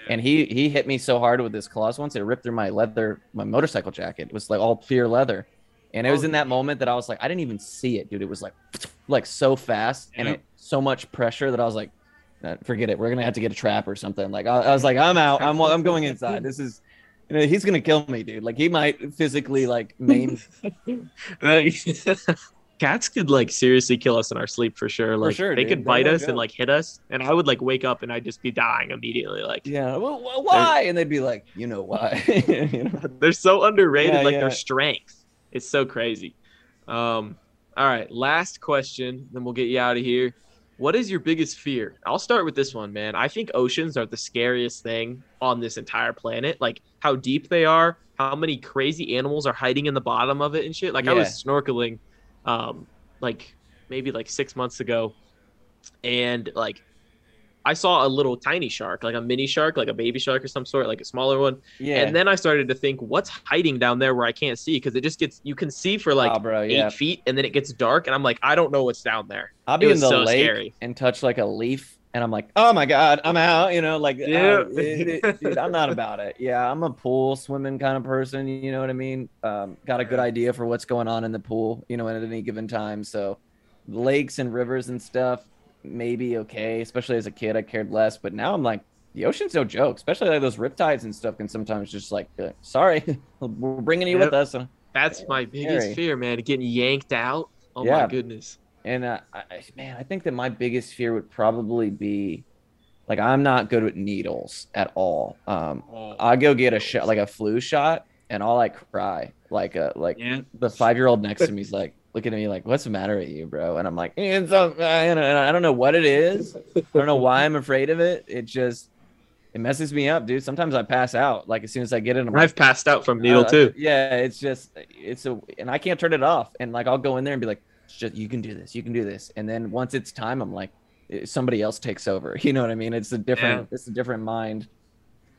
And he he hit me so hard with his claws once it ripped through my leather my motorcycle jacket. It was like all pure leather. And it was Oh, in that moment that i was like i didn't even see it dude. It was like *sniffs* like so fast and it, so much pressure that i was like "Uh, forget it. We're gonna have to get a trap or something. Like i, I was like i'm out. I'm i'm going inside. This is You know, he's gonna kill me, dude. Like he might physically like maim *laughs* *laughs* Cats could like seriously kill us in our sleep for sure. Like sure, they dude. could bite don't us and like hit us, and I would like wake up and I'd just be dying immediately. Like Yeah, well, wh- why? And they'd be like, you know why? *laughs* you know? they're so underrated. Yeah, like yeah. their strength, it's so crazy. Um, all right, last question, then we'll get you out of here. What is your biggest fear? I'll start with this one, man. I think oceans are the scariest thing on this entire planet. Like how deep they are, how many crazy animals are hiding in the bottom of it and shit. Like I was snorkeling, um, like maybe like six months ago, and like I saw a little tiny shark, like a mini shark, like a baby shark or some sort, like a smaller one. Yeah. And then I started to think, what's hiding down there where I can't see? Because it just gets, you can see for like oh, bro, eight yeah. feet, and then it gets dark, and I'm like, I don't know what's down there. I'll be in the so lake scary. and touch like a leaf, and I'm like, oh my god, I'm out. You know, like, Yeah. uh, it- it- dude, I'm not about it. Yeah, I'm a pool swimming kind of person. You know what I mean? Um, got a good idea for what's going on in the pool. You know, at any given time. So, lakes and rivers and stuff, maybe okay. Especially as a kid, I cared less. But now I'm like, the ocean's no joke. Especially like those riptides and stuff can sometimes just like, like, sorry, *laughs* we're bringing you with us. And That's my biggest Scary. fear, man. Getting yanked out. Oh Yeah. my goodness. And uh, I, I- man, I think that my biggest fear would probably be, like, I'm not good with needles at all. Um, I go get a shot, like a flu shot, and all like cry, like a like Yeah. the five year old next to me is like looking at me like, "What's the matter with you, bro?" And I'm like, "It's so," I don't know what it is. I don't know why I'm afraid of it. It just it messes me up, dude. Sometimes I pass out like as soon as I get in, I'm like, I've passed out from needle uh, too. Yeah, it's just it's a and I can't turn it off. And like I'll go in there and be like, "It's just you can do this, you can do this. And then once it's time, I'm like, eh, somebody else takes over. *laughs* You know what I mean? It's a different it's a different mind.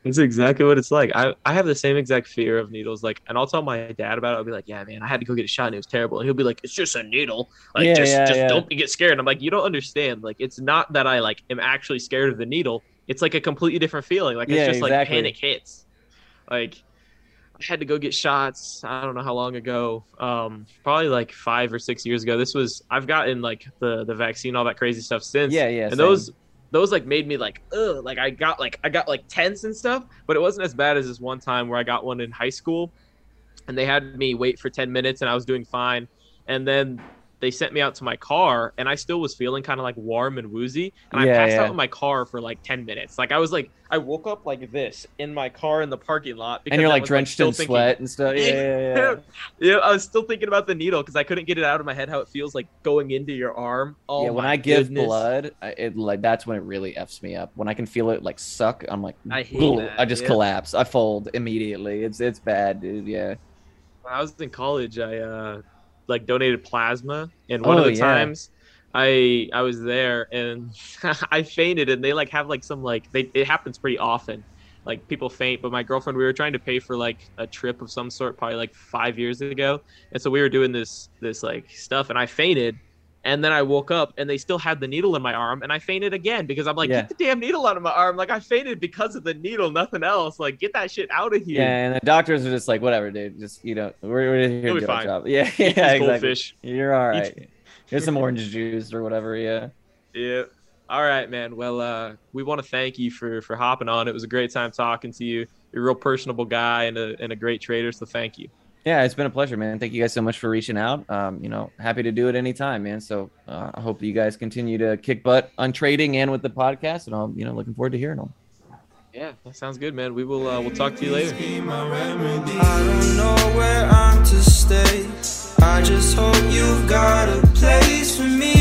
That's exactly what it's like. I, I have the same exact fear of needles. Like, and I'll tell my dad about it. I'll be like, "Yeah, man, I had to go get a shot and it was terrible." And he'll be like, "It's just a needle. Like, Yeah, just, yeah, just yeah. don't get scared." And I'm like, "You don't understand. Like, it's not that I like am actually scared of the needle. It's like a completely different feeling. Like, it's just exactly. like panic hits. Like, I had to go get shots. I don't know how long ago. Um, probably like five or six years ago. This was I've gotten like the the vaccine, all that crazy stuff since Yeah, yeah. and same. those those like made me like ugh like i got like i got like tense and stuff but it wasn't as bad as this one time where i got one in high school and they had me wait for 10 minutes and i was doing fine and then they sent me out to my car and i still was feeling kind of like warm and woozy and Yeah, i passed yeah. out in my car for like 10 minutes like i was like i woke up like this in my car in the parking lot and you're like was, drenched still in thinking- sweat and stuff. Yeah, yeah, yeah. yeah, *laughs* I was still thinking about the needle because I couldn't get it out of my head how it feels like going into your arm. Oh, yeah, when I give goodness. blood, it like that's when it really f's me up. When I can feel it like suck, I'm like, I hate that, I just collapse. I fold immediately. It's it's bad, dude. Yeah. when I was in college, I uh like donated plasma, and one Oh, of the yeah. times I I was there and *laughs* I fainted, and they like have like some like they it happens pretty often. Like people faint, but my girlfriend, we were trying to pay for like a trip of some sort, probably like five years ago, and so we were doing this this like stuff, and I fainted, and then I woke up, and they still had the needle in my arm, and I fainted again because I'm like, Yeah. get the damn needle out of my arm, like I fainted because of the needle, nothing else, like get that shit out of here. Yeah, and the doctors are just like, whatever, dude. Just you know, we're, we're here to do our job. *laughs* Yeah, yeah, exactly. goldfish. You're all right. Eat- Here's some orange juice or whatever. Yeah. Yeah. All right, man. Well, uh, we want to thank you for for hopping on. It was a great time talking to you. You're a real personable guy and a and a great trader. So thank you. Yeah, it's been a pleasure, man. Thank you guys so much for reaching out. Um, you know, happy to do it anytime, man. So uh, I hope that you guys continue to kick butt on trading and with the podcast, and I'm, you know, looking forward to hearing them. Yeah, that sounds good, man. We will uh, we'll talk to you later. Be my remedy. I don't know where I'm to stay. I just hope you've got a place for me.